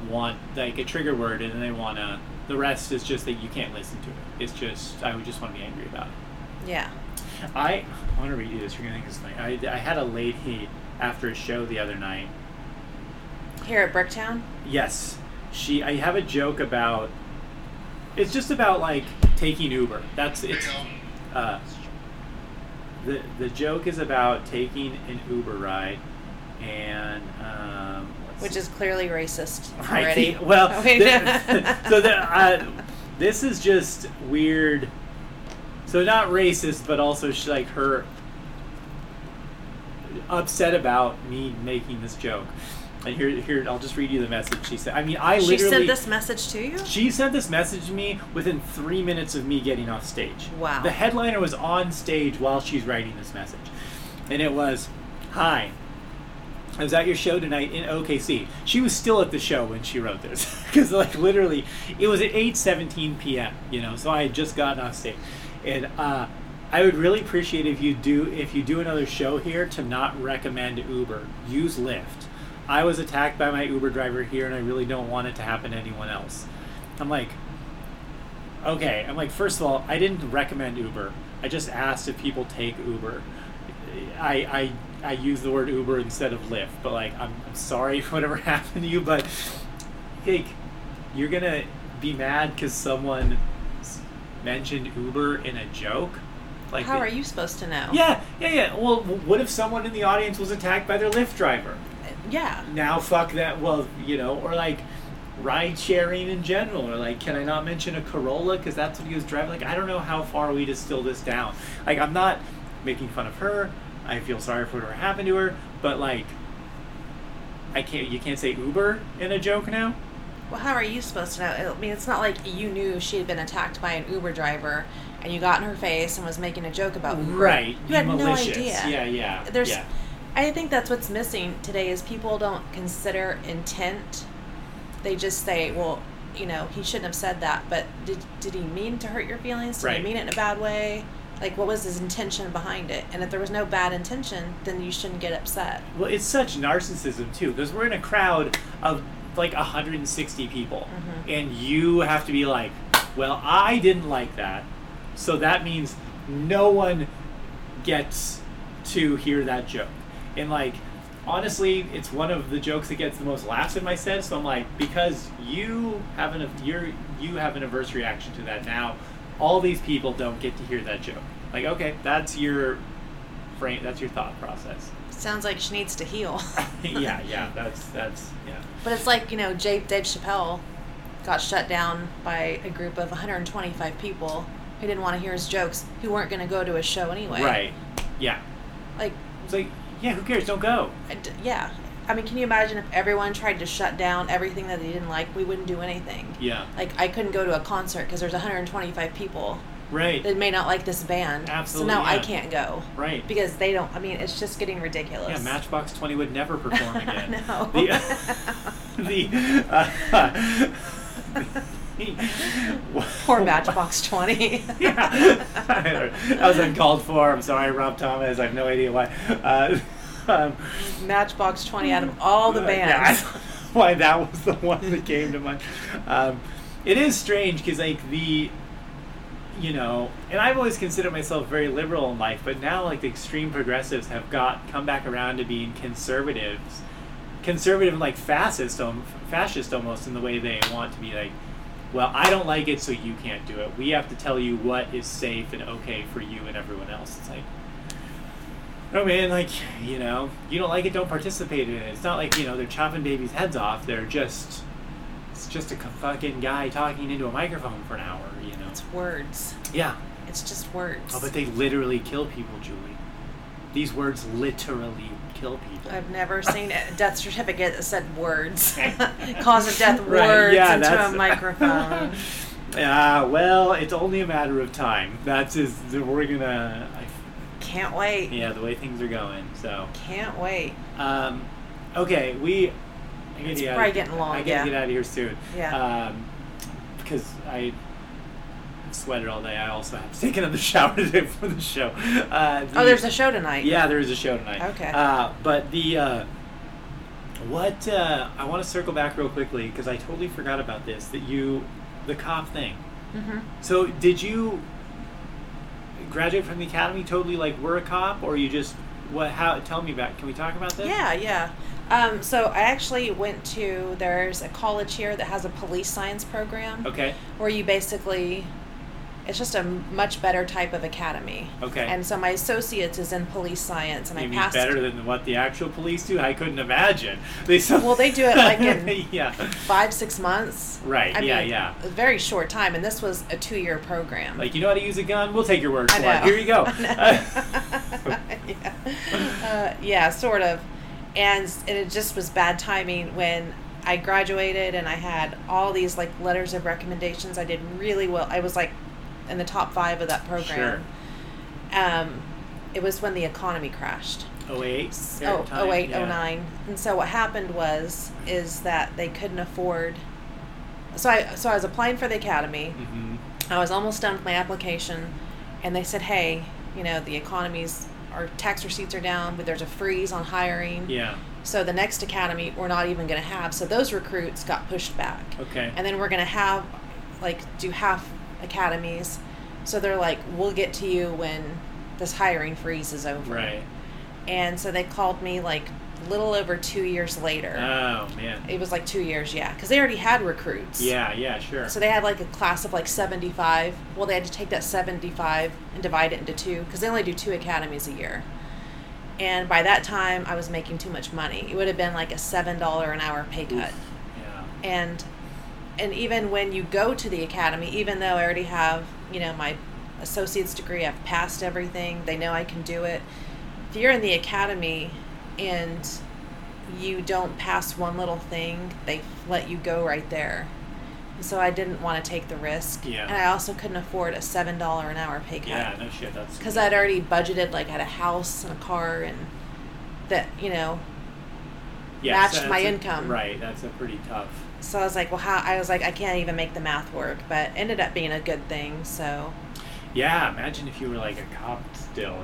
want like a trigger word, and then they wanna. The rest is just that you can't listen to it. It's just I would just want to be angry about it. Yeah. I, I want to read you this. You're gonna think it's funny. I, I had a late heat after a show the other night. Here at Bricktown? Yes, she. I have a joke about. It's just about like taking Uber. That's it's. Uh, the the joke is about taking an Uber ride, and um, Which see. is clearly racist already. well, I mean- th- so the, uh, this is just weird. So not racist, but also like her upset about me making this joke. And here, here, I'll just read you the message she said. I mean, I literally. She sent this message to you? She sent this message to me within three minutes of me getting off stage. Wow. The headliner was on stage while she's writing this message. And it was, Hi, I was at your show tonight in OKC. She was still at the show when she wrote this. Because, like, literally, it was at 8.17 p.m., you know, so I had just gotten off stage. And, uh, I would really appreciate if you do if you do another show here to not recommend Uber. Use Lyft. I was attacked by my Uber driver here, and I really don't want it to happen to anyone else. I'm like, okay. I'm like, first of all, I didn't recommend Uber. I just asked if people take Uber. I I I use the word Uber instead of Lyft, but like, I'm, I'm sorry for whatever happened to you, but like, you're gonna be mad because someone mentioned Uber in a joke. Like, How the- are you supposed to know? Yeah, yeah, yeah. Well, what if someone in the audience was attacked by their Lyft driver? Yeah. now fuck that well you know or like ride sharing in general or like can i not mention a corolla because that's what he was driving like i don't know how far we distill this down like i'm not making fun of her i feel sorry for whatever happened to her but like i can't you can't say uber in a joke now Well, how are you supposed to know? I mean, it's not like you knew she had been attacked by an Uber driver and you got in her face and was making a joke about Uber. right You had malicious. no idea. yeah yeah There's, yeah. I think that's what's missing today is people don't consider intent. They just say, well, you know, he shouldn't have said that, but did did he mean to hurt your feelings? Did Right. he mean it in a bad way? Like, what was his intention behind it? And if there was no bad intention, then you shouldn't get upset. Well, it's such narcissism too, because we're in a crowd of like 160 people, Mm-hmm. and you have to be like, "Well, I didn't like that," so that means no one gets to hear that joke. And like, honestly, it's one of the jokes that gets the most laughs in my set. So I'm like, because you have an you're you have an adverse reaction to that now. All these people don't get to hear that joke. Like, okay, that's your frame. That's your thought process. Sounds like she needs to heal. yeah, yeah, that's that's yeah. But it's like, you know, Dave, Dave Chappelle got shut down by a group of 125 people who didn't want to hear his jokes, who weren't going to go to his show anyway. Right. Yeah. Like, It's like, yeah, who cares? Don't go. D- yeah. I mean, can you imagine if everyone tried to shut down everything that they didn't like? We wouldn't do anything. Yeah. Like, I couldn't go to a concert because there's 125 people Right. that may not like this band. Absolutely, So now I can't go. Right. Because they don't, I mean, it's just getting ridiculous. Yeah, Matchbox Twenty would never perform again. know. The, the uh, Poor Matchbox 20. yeah, that was uncalled for. I'm sorry, Rob Thomas. I have no idea why. Uh, um, Matchbox 20 out of all the Uh, yeah, bands. know why that was the one that came to mind. Um, it is strange because like the, you know, and I've always considered myself very liberal in life, but now like the extreme progressives have got come back around to being conservatives, conservative and like fascist, um, fascist almost in the way they want to be like. Well, I don't like it, so you can't do it. We have to tell you what is safe and okay for you and everyone else. It's like, Oh man, like you know, you don't like it, don't participate in it. It's not like you know they're chopping babies' heads off. They're just, it's just a fucking guy talking into a microphone for an hour. You know. It's words. Yeah. It's just words. Oh, but they literally kill people, Julie. These words literally kill people. I've never seen a death certificate that said words. Cause of death Right, words yeah, into a microphone. Ah, well, it's only a matter of time. That's is we're gonna. I, Can't wait. yeah, the way things are going. So. Can't wait. Um, okay, we. I It's out probably getting long, I gotta yeah. get out of here soon. Yeah. Um, because I sweated all day. I also have to take another shower today for the show. Uh, the- Oh, there's a show tonight. Yeah, there is a show tonight. Okay. Uh, but the uh, what uh, I want to circle back real quickly because I totally forgot about this. That you, the cop thing. hmm So did you graduate from the academy totally like were a cop or you just what? How? Tell me about. Can we talk about this? Yeah, yeah. Um, so I actually went to there's a college here that has a police science program Okay. where you basically It's just a much better type of academy. Okay. And so my associates is in police science, and You I mean passed. better than what the actual police do? I couldn't imagine. They so- Well, they do it like in yeah. five six months. Right, I yeah, mean, yeah. A very short time, and this was a two year program. Like you know how to use a gun? We'll take your word for it. Here you go. yeah. Uh, yeah, sort of. And, and it just was bad timing when I graduated and I had all these like letters of recommendations. I did really well. I was like in the top five of that program. Um, it was when the economy crashed. 08? Oh, time? 08, Yeah. 09. And so what happened was is that they couldn't afford so I so I was applying for the academy. Mhm. I was almost done with my application and they said, "Hey, you know, the economy's our tax receipts are down, but there's a freeze on hiring." Yeah. So the next academy we're not even going to have. So those recruits got pushed back. Okay. And then we're going to have like do half academies. So they're like, "We'll get to you when this hiring freeze is over." Right. And so they called me like a little over 2 years later. Oh man. it was like 2 years, yeah, cuz they already had recruits. Yeah. Yeah. Sure. So they had like a class of like 75. Well, they had to take that 75 and divide it into two because they only do two academies a year. And by that time, I was making too much money. It would have been like a $7 an hour pay cut. yeah. And and even when you go to the academy, even though I already have, you know, my associate's degree, I've passed everything, they know I can do it. If you're in the academy and you don't pass one little thing, they let you go right there. So I didn't want to take the risk. Yeah. And I also couldn't afford a $7 an hour pay cut Yeah. No shit. That's because I'd already budgeted like had a house and a car and that you know Yes, matched that's my a- income. Right. That's a pretty tough. So I was like well how I was like I can't even make the math work but ended up being a good thing so Yeah. Imagine if you were like a cop still,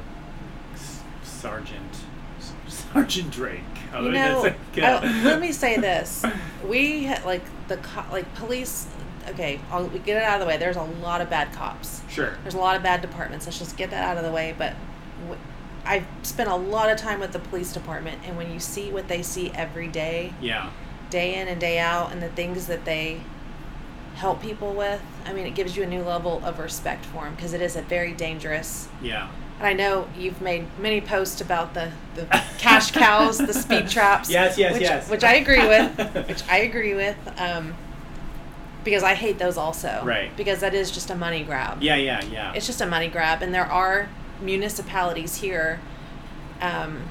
S- Sergeant Sergeant Drake. Oh, you know good- oh, uh, let me say this we had like the co- like police okay I'll we get it out of the way there's a lot of bad cops Sure. there's a lot of bad departments let's just get that out of the way but w- I've spent a lot of time with the police department and when you see what they see every day Yeah. Day in and day out and the things that they help people with i mean it gives you a new level of respect for them because it is a very dangerous Yeah. and i know you've made many posts about the, the cash cows the speed traps Yes, yes, which, yes. which i agree with which i agree with um, because i hate those also Right. because that is just a money grab Yeah. Yeah. Yeah. it's just a money grab and there are municipalities here um,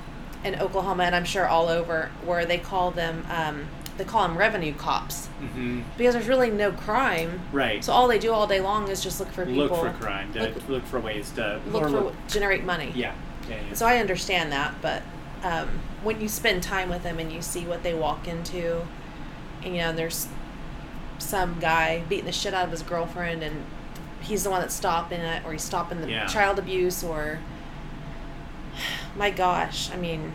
in oklahoma and i'm sure all over where they call them um, they call them revenue cops hmm because there's really no crime Right. so all they do all day long is just look for people look for crime. To, look, look, for ways to look or for generate money Yeah. Yeah. yeah. so i understand that but um, when you spend time with them and you see what they walk into and you know there's some guy beating the shit out of his girlfriend and he's the one that's stopping it or he's stopping the Yeah. child abuse or my gosh i mean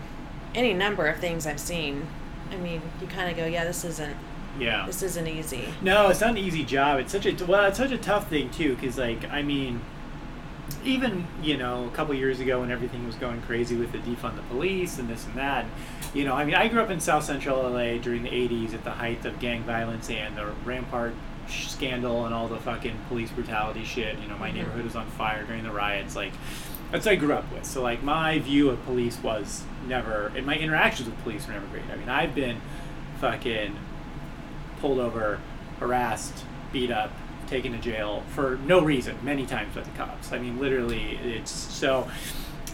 any number of things i've seen i mean you kind of go yeah this isn't yeah. this isn't easy No, it's not an easy job. It's such a well, it's such a tough thing too. Because like, I mean, even you know, a couple years ago when everything was going crazy with the defund the police and this and that, you know, I mean, I grew up in South Central LA during the '80s at the height of gang violence and the Rampart scandal and all the fucking police brutality shit. You know, my Mhm. neighborhood was on fire during the riots. Like, that's what I grew up with. So like, my view of police was never, and my interactions with police were never great. I mean, I've been fucking pulled over, harassed, beat up, taken to jail for no reason many times by the cops. I mean, literally, it's so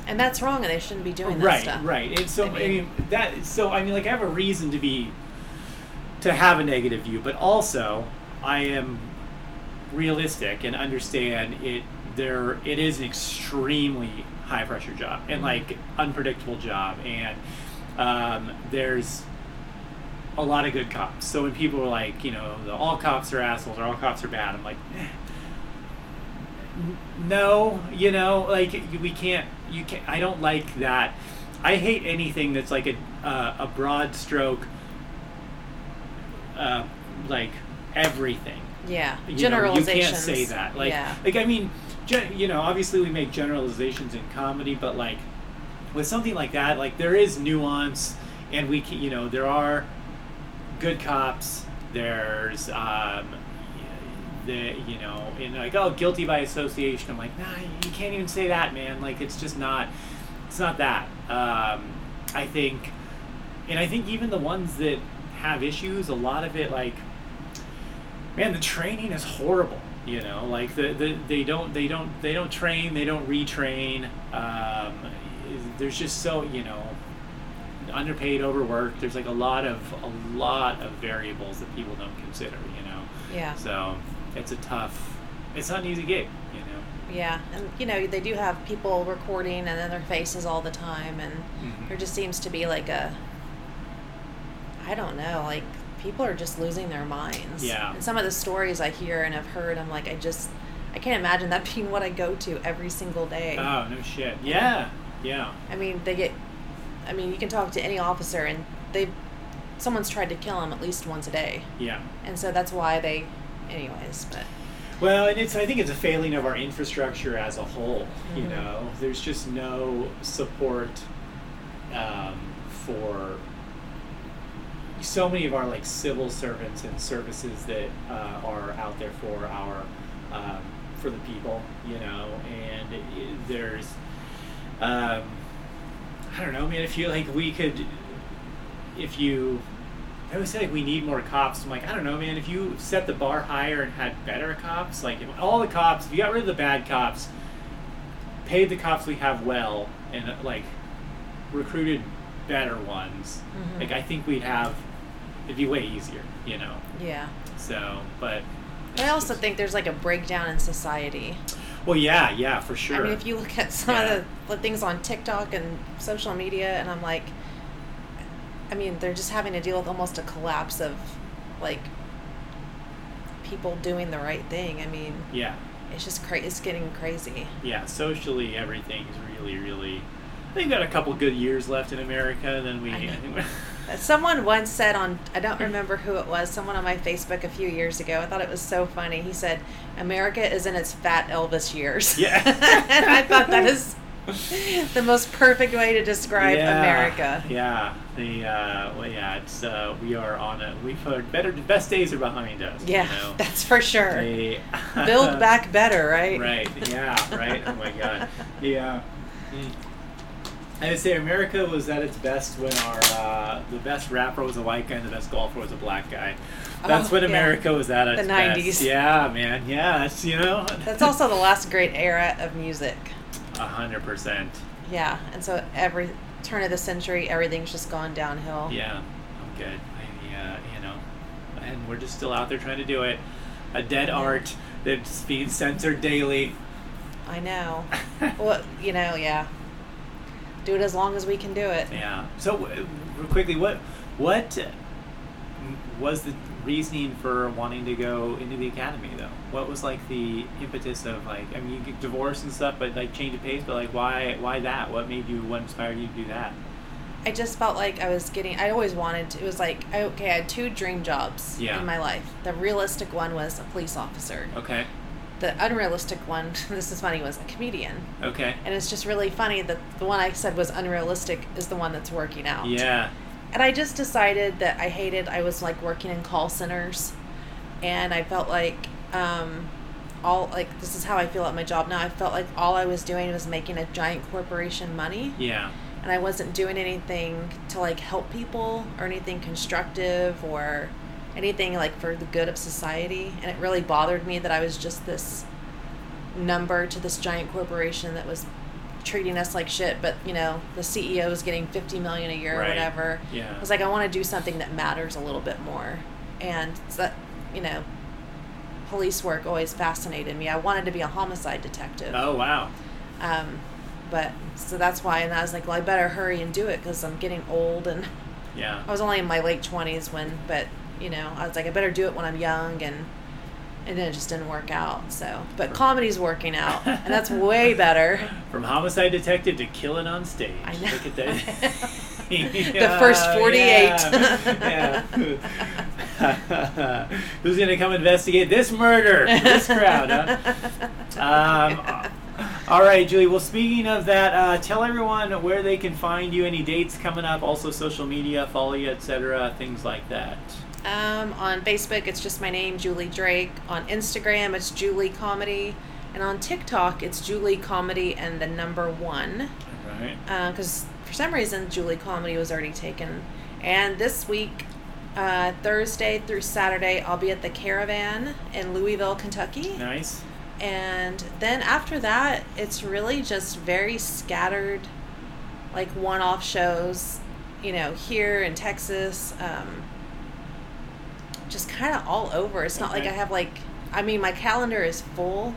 and that's wrong and they shouldn't be doing that right, stuff right. And so I I mean- mean, that. So I mean, like I have a reason to be to have a negative view, but also I am realistic and understand it. There, it is an extremely high pressure job and like unpredictable job, and um, there's a lot of good cops. So when people are like, you know, the, all cops are assholes or all cops are bad, I'm like, eh. No, you know, like we can't. You can not I don't like that. I hate anything that's like a uh, a broad stroke. Uh, like everything. yeah You know, generalizations you can't say that. Like, yeah like I mean, gen- you know, obviously we make generalizations in comedy, but like with something like that, like there is nuance, and we can, you know, there are good cops. There's um, the you know, and like oh, guilty by association. I'm like, nah, you can't even say that, man. Like it's just not, it's not that. Um, I think, and I think even the ones that have issues, a lot of it like, man, the training is horrible. You know, like the, the they don't they don't they don't train, they don't retrain. Um, there's just so you know underpaid, overworked. There's like a lot of a lot of variables that people don't consider. You know. Yeah. So it's a tough. It's not an easy gig. You know. Yeah, and you know they do have people recording and then their faces all the time, and Mhm. there just seems to be like a, I don't know, like people are just losing their minds. Yeah. And some of the stories I hear and have heard, I'm like, I just, I can't imagine that being what I go to every single day. Oh no shit. Yeah. Yeah. I mean, they get, I mean, you can talk to any officer and they, someone's tried to kill them at least once a day, Yeah. and so that's why they, anyways, but. Well, and it's I think it's a failing of our infrastructure as a whole. You Mhm. know, there's just no support um, for so many of our like civil servants and services that uh, are out there for our um, for the people. You know, and it, there's um, I don't know, man. If you like, we could if you I always say like we need more cops. I'm like, I don't know, man. If you set the bar higher and had better cops, like if all the cops, if you got rid of the bad cops, paid the cops we have well, and like recruited better ones, Mhm. like I think we'd have it'd be way easier, you know. Yeah. So, but I also think there's like a breakdown in society. well, yeah, yeah, for sure. I mean, if you look at some Yeah. of the, the things on TikTok and social media, and I'm like, I mean, they're just having to deal with almost a collapse of like people doing the right thing. I mean, yeah, it's just cra- it's getting crazy. yeah, socially everything's really, really. We've got a couple good years left in America. Then we. I know. I think we- Someone once said on, I don't remember who it was, someone on my Facebook a few years ago. I thought it was so funny. He said, America is in its fat Elvis years. Yeah. and I thought that is the most perfect way to describe Yeah, America. Yeah, the uh, well, yeah, it's uh, we are on a we've heard better. The best days are behind us. Yeah, you know? that's for sure. They- Build back better, right? Right. Yeah. Right. Oh my God. Yeah. Mm. I would say America was at its best when our uh, the best rapper was a white guy and the best golfer was a black guy. That's Oh, when yeah. America was at its The best. 90s. Yeah, man. Yeah, it's you know. That's also the last great era of music. a hundred percent. Yeah, and so every turn of the century, everything's just gone downhill. Yeah, I'm good. I, uh, you know, and we're just still out there trying to do it. A dead art that's being censored daily. I know. well, you know, yeah. Do it as long as we can do it. Yeah. So, real quickly, what what was the reasoning for wanting to go into the academy, though? What was like the impetus of like? I mean, you get divorced and stuff, but like change of pace. But like, why why that? What made you? What inspired you to do that? I just felt like I was getting. I always wanted to. It was like I, okay, I had two dream jobs Yeah. in my life. The realistic one was a police officer. Okay. The unrealistic one, this is funny, was a comedian. Okay. And it's just really funny that the one I said was unrealistic is the one that's working out. Yeah. And I just decided that I hated. I was like working in call centers, and I felt like um, all like this is how I feel at my job now. I felt like all I was doing was making a giant corporation money Yeah. and I wasn't doing anything to like help people or anything constructive or anything like for the good of society. And it really bothered me that I was just this number to this giant corporation that was treating us like shit. But you know, the CEO is getting fifty million a year Right. or whatever. Yeah. I was like, I want to do something that matters a little bit more, and so that you know. Police work always fascinated me. I wanted to be a homicide detective. Oh wow. Um, but so that's why, and I was like, well, I better hurry and do it because I'm getting old, and Yeah. I was only in my late twenties when, but you know, I was like, I better do it when I'm young, and and then it just didn't work out. So, but comedy's working out, and that's way better. From homicide detective to killing on stage. I know. Look at that. The first 48. Yeah. yeah. Who's gonna come investigate this murder? This crowd, huh? Um, all right, Julie. Well, speaking of that, uh, tell everyone where they can find you. Any dates coming up? Also, social media, follow you, etc. Things like that. Um, on Facebook, it's just my name, Julie Drake. On Instagram, it's Julie Comedy. And on TikTok, it's Julie Comedy and the number one. Right. Because for some reason, Julie Comedy was already taken. And this week, uh, Thursday through Saturday, I'll be at the Caravan in Louisville, Kentucky. Nice. And then after that, it's really just very scattered, like one off shows, you know, here in Texas. Um, just kind of all over. It's not like I have like, I mean, my calendar is full,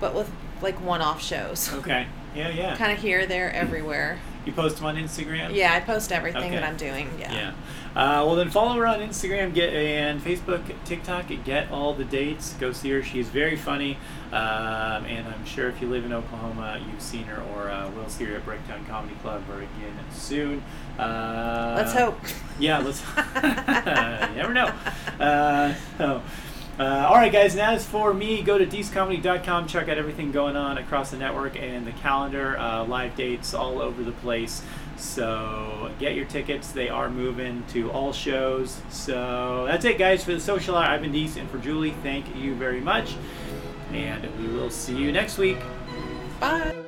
but with like one off shows. Okay. Yeah, yeah. kind of here, there, everywhere. You post them on Instagram? Yeah, I post everything that I'm doing. Yeah. Yeah. Uh, well, then follow her on Instagram, get and Facebook, TikTok. Get all the dates. Go see her. She's very funny, um, and I'm sure if you live in Oklahoma, you've seen her or uh, will see her at Bricktown Comedy Club or again soon. Uh, Let's hope. Yeah, let's. you never know. Uh, so, uh, all right, guys. Now as for me, go to deececomedy.com. Check out everything going on across the network and the calendar, uh, live dates all over the place. So get your tickets. They are moving to all shows. So that's it, guys, for the social hour. I've been Deece, and for Julie, thank you very much. And we will see you next week. Bye.